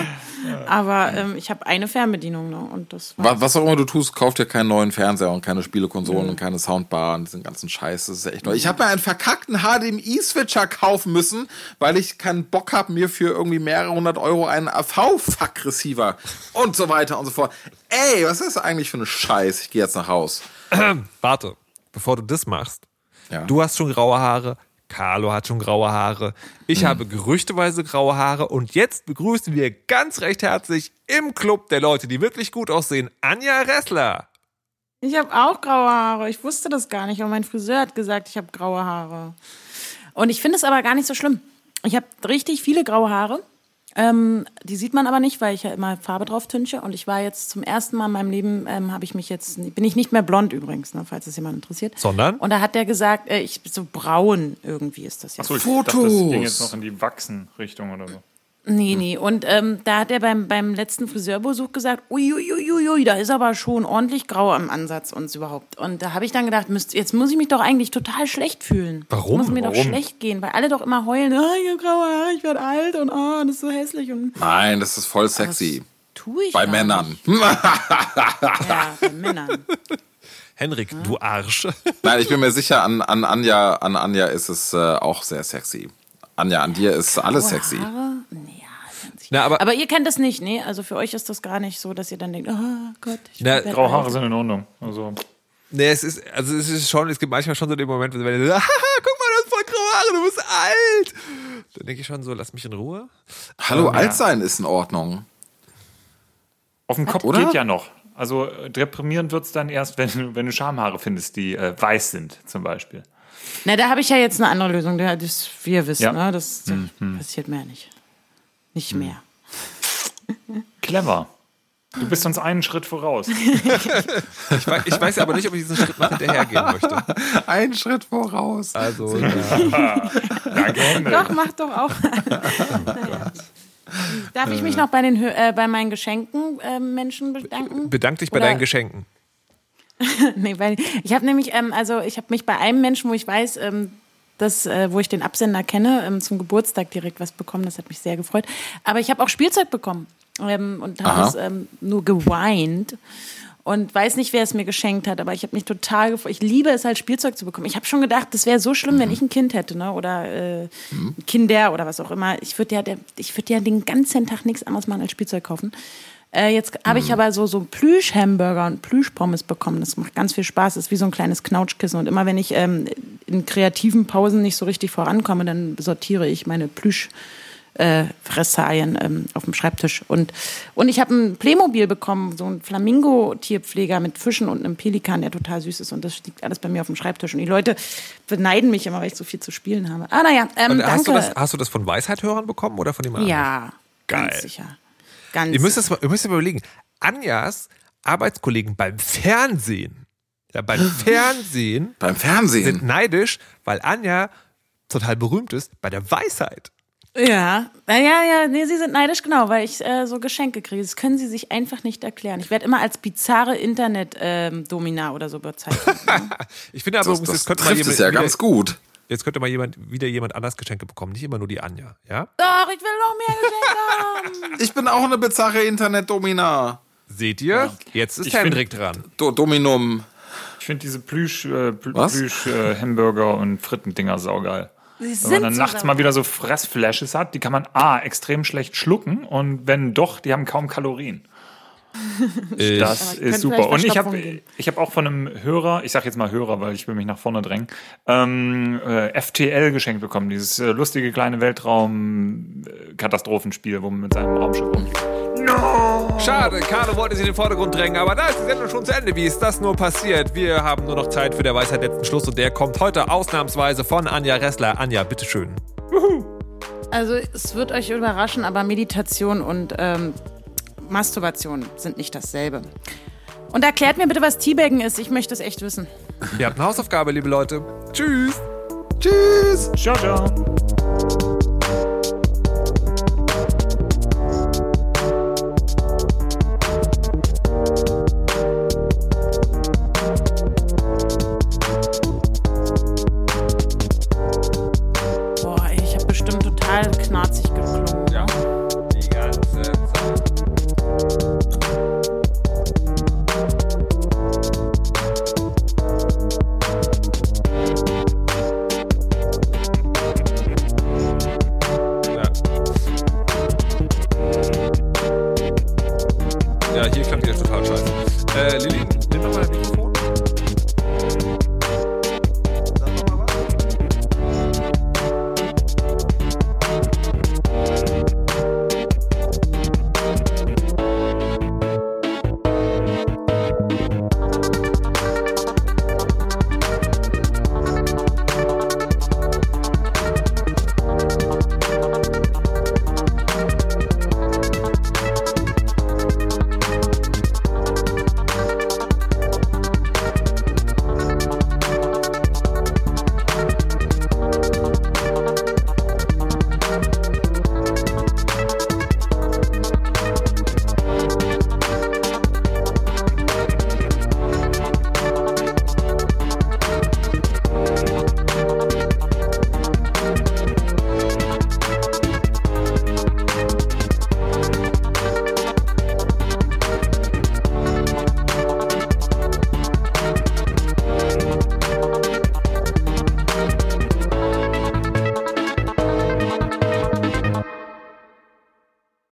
Aber ähm, ich habe eine Fernbedienung ne? und das war Wa- Was auch immer du tust, kauf dir keinen neuen Fernseher und keine Spielekonsolen und keine Soundbar und diesen ganzen Scheiß. Das ist echt neu. Ich habe mir einen verkackten HDMI-Switcher kaufen müssen, weil ich keinen Bock habe, mir für irgendwie mehrere hundert Euro einen AV-Fuck-Receiver und so weiter und so fort. Ey, was ist das eigentlich für eine Scheiß? Ich gehe jetzt nach Haus. Warte, bevor du das machst. Ja. Du hast schon graue Haare, Carlo hat schon graue Haare. Ich habe gerüchteweise graue Haare. Und jetzt begrüßen wir ganz recht herzlich im Club der Leute, die wirklich gut aussehen, Anja Ressler. Ich habe auch graue Haare. Ich wusste das gar nicht, aber mein Friseur hat gesagt, ich habe graue Haare. Und ich finde es aber gar nicht so schlimm. Ich habe richtig viele graue Haare. Ähm, die sieht man aber nicht, weil ich ja immer Farbe drauf tünche. Und ich war jetzt zum ersten Mal in meinem Leben, ähm, habe ich mich jetzt, bin ich nicht mehr blond übrigens, ne, falls es jemand interessiert. Sondern? Und da hat der gesagt, äh, ich so braun irgendwie ist das jetzt. Achso, ich Fotos. dachte, das ging jetzt noch in die Wachsen-Richtung oder so. Nee, nee. Und ähm, da hat er beim, beim letzten Friseurbesuch gesagt, uiuiuiui, da ist aber schon ordentlich grau am Ansatz und überhaupt. Und da habe ich dann gedacht, müsst, jetzt muss ich mich doch eigentlich total schlecht fühlen. Warum? Muss mir doch Warum? schlecht gehen, weil alle doch immer heulen, ah, ich habe graue Haare, ich werde alt und ah, das ist so hässlich. Und Nein, das ist voll sexy. tue ich Bei Männern. Nicht. Ja, bei Männern. Henrik, du Arsch. Nein, ich bin mir sicher, an, an, Anja, an Anja ist es äh, auch sehr sexy. Anja, an dir ist alles Graue sexy. Haare? Nee, Na, aber, aber ihr kennt das nicht, nee? Also für euch ist das gar nicht so, dass ihr dann denkt, oh Gott, ich Na, Graue Haare alt. sind in Ordnung. Also, nee, es ist, also es ist schon, es gibt manchmal schon so den Moment, wenn du haha, guck mal, du hast voll graue Haare, du bist alt. Dann denke ich schon so, lass mich in Ruhe. Hallo, alt sein ist in Ordnung. auf dem Kopf Oder? geht ja noch. Also äh, deprimierend wird es dann erst, wenn du, wenn du Schamhaare findest, die äh, weiß sind, zum Beispiel. Na, da habe ich ja jetzt eine andere Lösung. Da- Das, wir wissen, Ja. ne? das, das passiert mir ja nicht. Nicht mehr. Clever. Du bist uns einen Schritt voraus. Ich weiß, ich weiß aber nicht, ob ich diesen Schritt noch hinterhergehen möchte. Ein Schritt voraus. Also, ja. Danke. Doch, mach doch auch. naja. Darf ich mich noch bei, den, äh, bei meinen Geschenken äh, Menschen bedanken? bedank dich bei Oder- deinen Geschenken. nee, weil ich habe nämlich, ähm, also ich habe mich bei einem Menschen, wo ich weiß, ähm, dass, äh, wo ich den Absender kenne, ähm, zum Geburtstag direkt was bekommen. Das hat mich sehr gefreut. Aber ich habe auch Spielzeug bekommen ähm, und habe es ähm, nur geweint. Und weiß nicht, wer es mir geschenkt hat, aber ich habe mich total gefreut. Ich liebe es halt, Spielzeug zu bekommen. Ich habe schon gedacht, das wäre so schlimm, wenn ich ein Kind hätte, ne? Oder äh, ein Kinder oder was auch immer. Ich würde ja, der, ich würde ja den ganzen Tag nichts anderes machen als Spielzeug kaufen. Äh, jetzt habe ich aber so, so Plüsch-Hamburger und Plüsch-Pommes bekommen. Das macht ganz viel Spaß. Das ist wie so ein kleines Knautschkissen. Und immer wenn ich ähm, in kreativen Pausen nicht so richtig vorankomme, dann sortiere ich meine Plüsch- äh, Fressalien ähm, auf dem Schreibtisch. Und, und ich habe ein Playmobil bekommen, so ein Flamingo-Tierpfleger mit Fischen und einem Pelikan, der total süß ist. Und das liegt alles bei mir auf dem Schreibtisch. Und die Leute beneiden mich immer, weil ich so viel zu spielen habe. Ah, naja, ähm, danke. hast, du das, hast du das von Weisheithörern bekommen oder von jemand anderem? ja, Geil. ganz sicher. Ganz Ihr müsst, es mal, ihr müsst mal überlegen, Anjas Arbeitskollegen beim Fernsehen, ja, beim Fernsehen Beim sind Fernsehen. neidisch, weil Anja total berühmt ist bei der Weisheit. Ja, ja, ja, ja, nee, sie sind neidisch, genau, weil ich äh, so Geschenke kriege. Das können sie sich einfach nicht erklären. Ich werde immer als bizarre Internet-Domina oder so bezeichnet. Ich finde aber, Das, das jetzt könnte jemand, es ja wieder, ganz gut. Jetzt könnte mal jemand, wieder jemand anders Geschenke bekommen, nicht immer nur die Anja, ja? Doch, ich will noch mehr Geschenke haben. Ich bin auch eine bizarre Internetdomina. Seht ihr? Jetzt ist Ich find- Hendrik dran. Do Dominum. Ich finde diese Plüsch, äh? Plüsch äh, Hamburger und Frittendinger saugeil. Sie Wenn man dann nachts mal wieder so Fressflashes hat, die kann man A, extrem schlecht schlucken und wenn doch, die haben kaum Kalorien. Das ist super. Und ich habe ich hab auch von einem Hörer, ich sage jetzt mal Hörer, weil ich will mich nach vorne drängen, ähm, äh, FTL geschenkt bekommen. Dieses äh, lustige kleine Weltraum-Katastrophenspiel, wo man mit seinem Raumschiff rumfliegt. Schade, Carlo wollte sich in den Vordergrund drängen, aber da ist die Sendung schon zu Ende. Wie ist das nur passiert? Wir haben nur noch Zeit für der Weisheit letzten Schluss und der kommt heute ausnahmsweise von Anja Ressler. Anja, bitteschön. Also es wird euch überraschen, aber Meditation und ähm, Masturbation sind nicht dasselbe. Und erklärt mir bitte, was Teabaggen ist. Ich möchte es echt wissen. Ihr habt eine Hausaufgabe, liebe Leute. Tschüss. Tschüss. Ciao, ciao.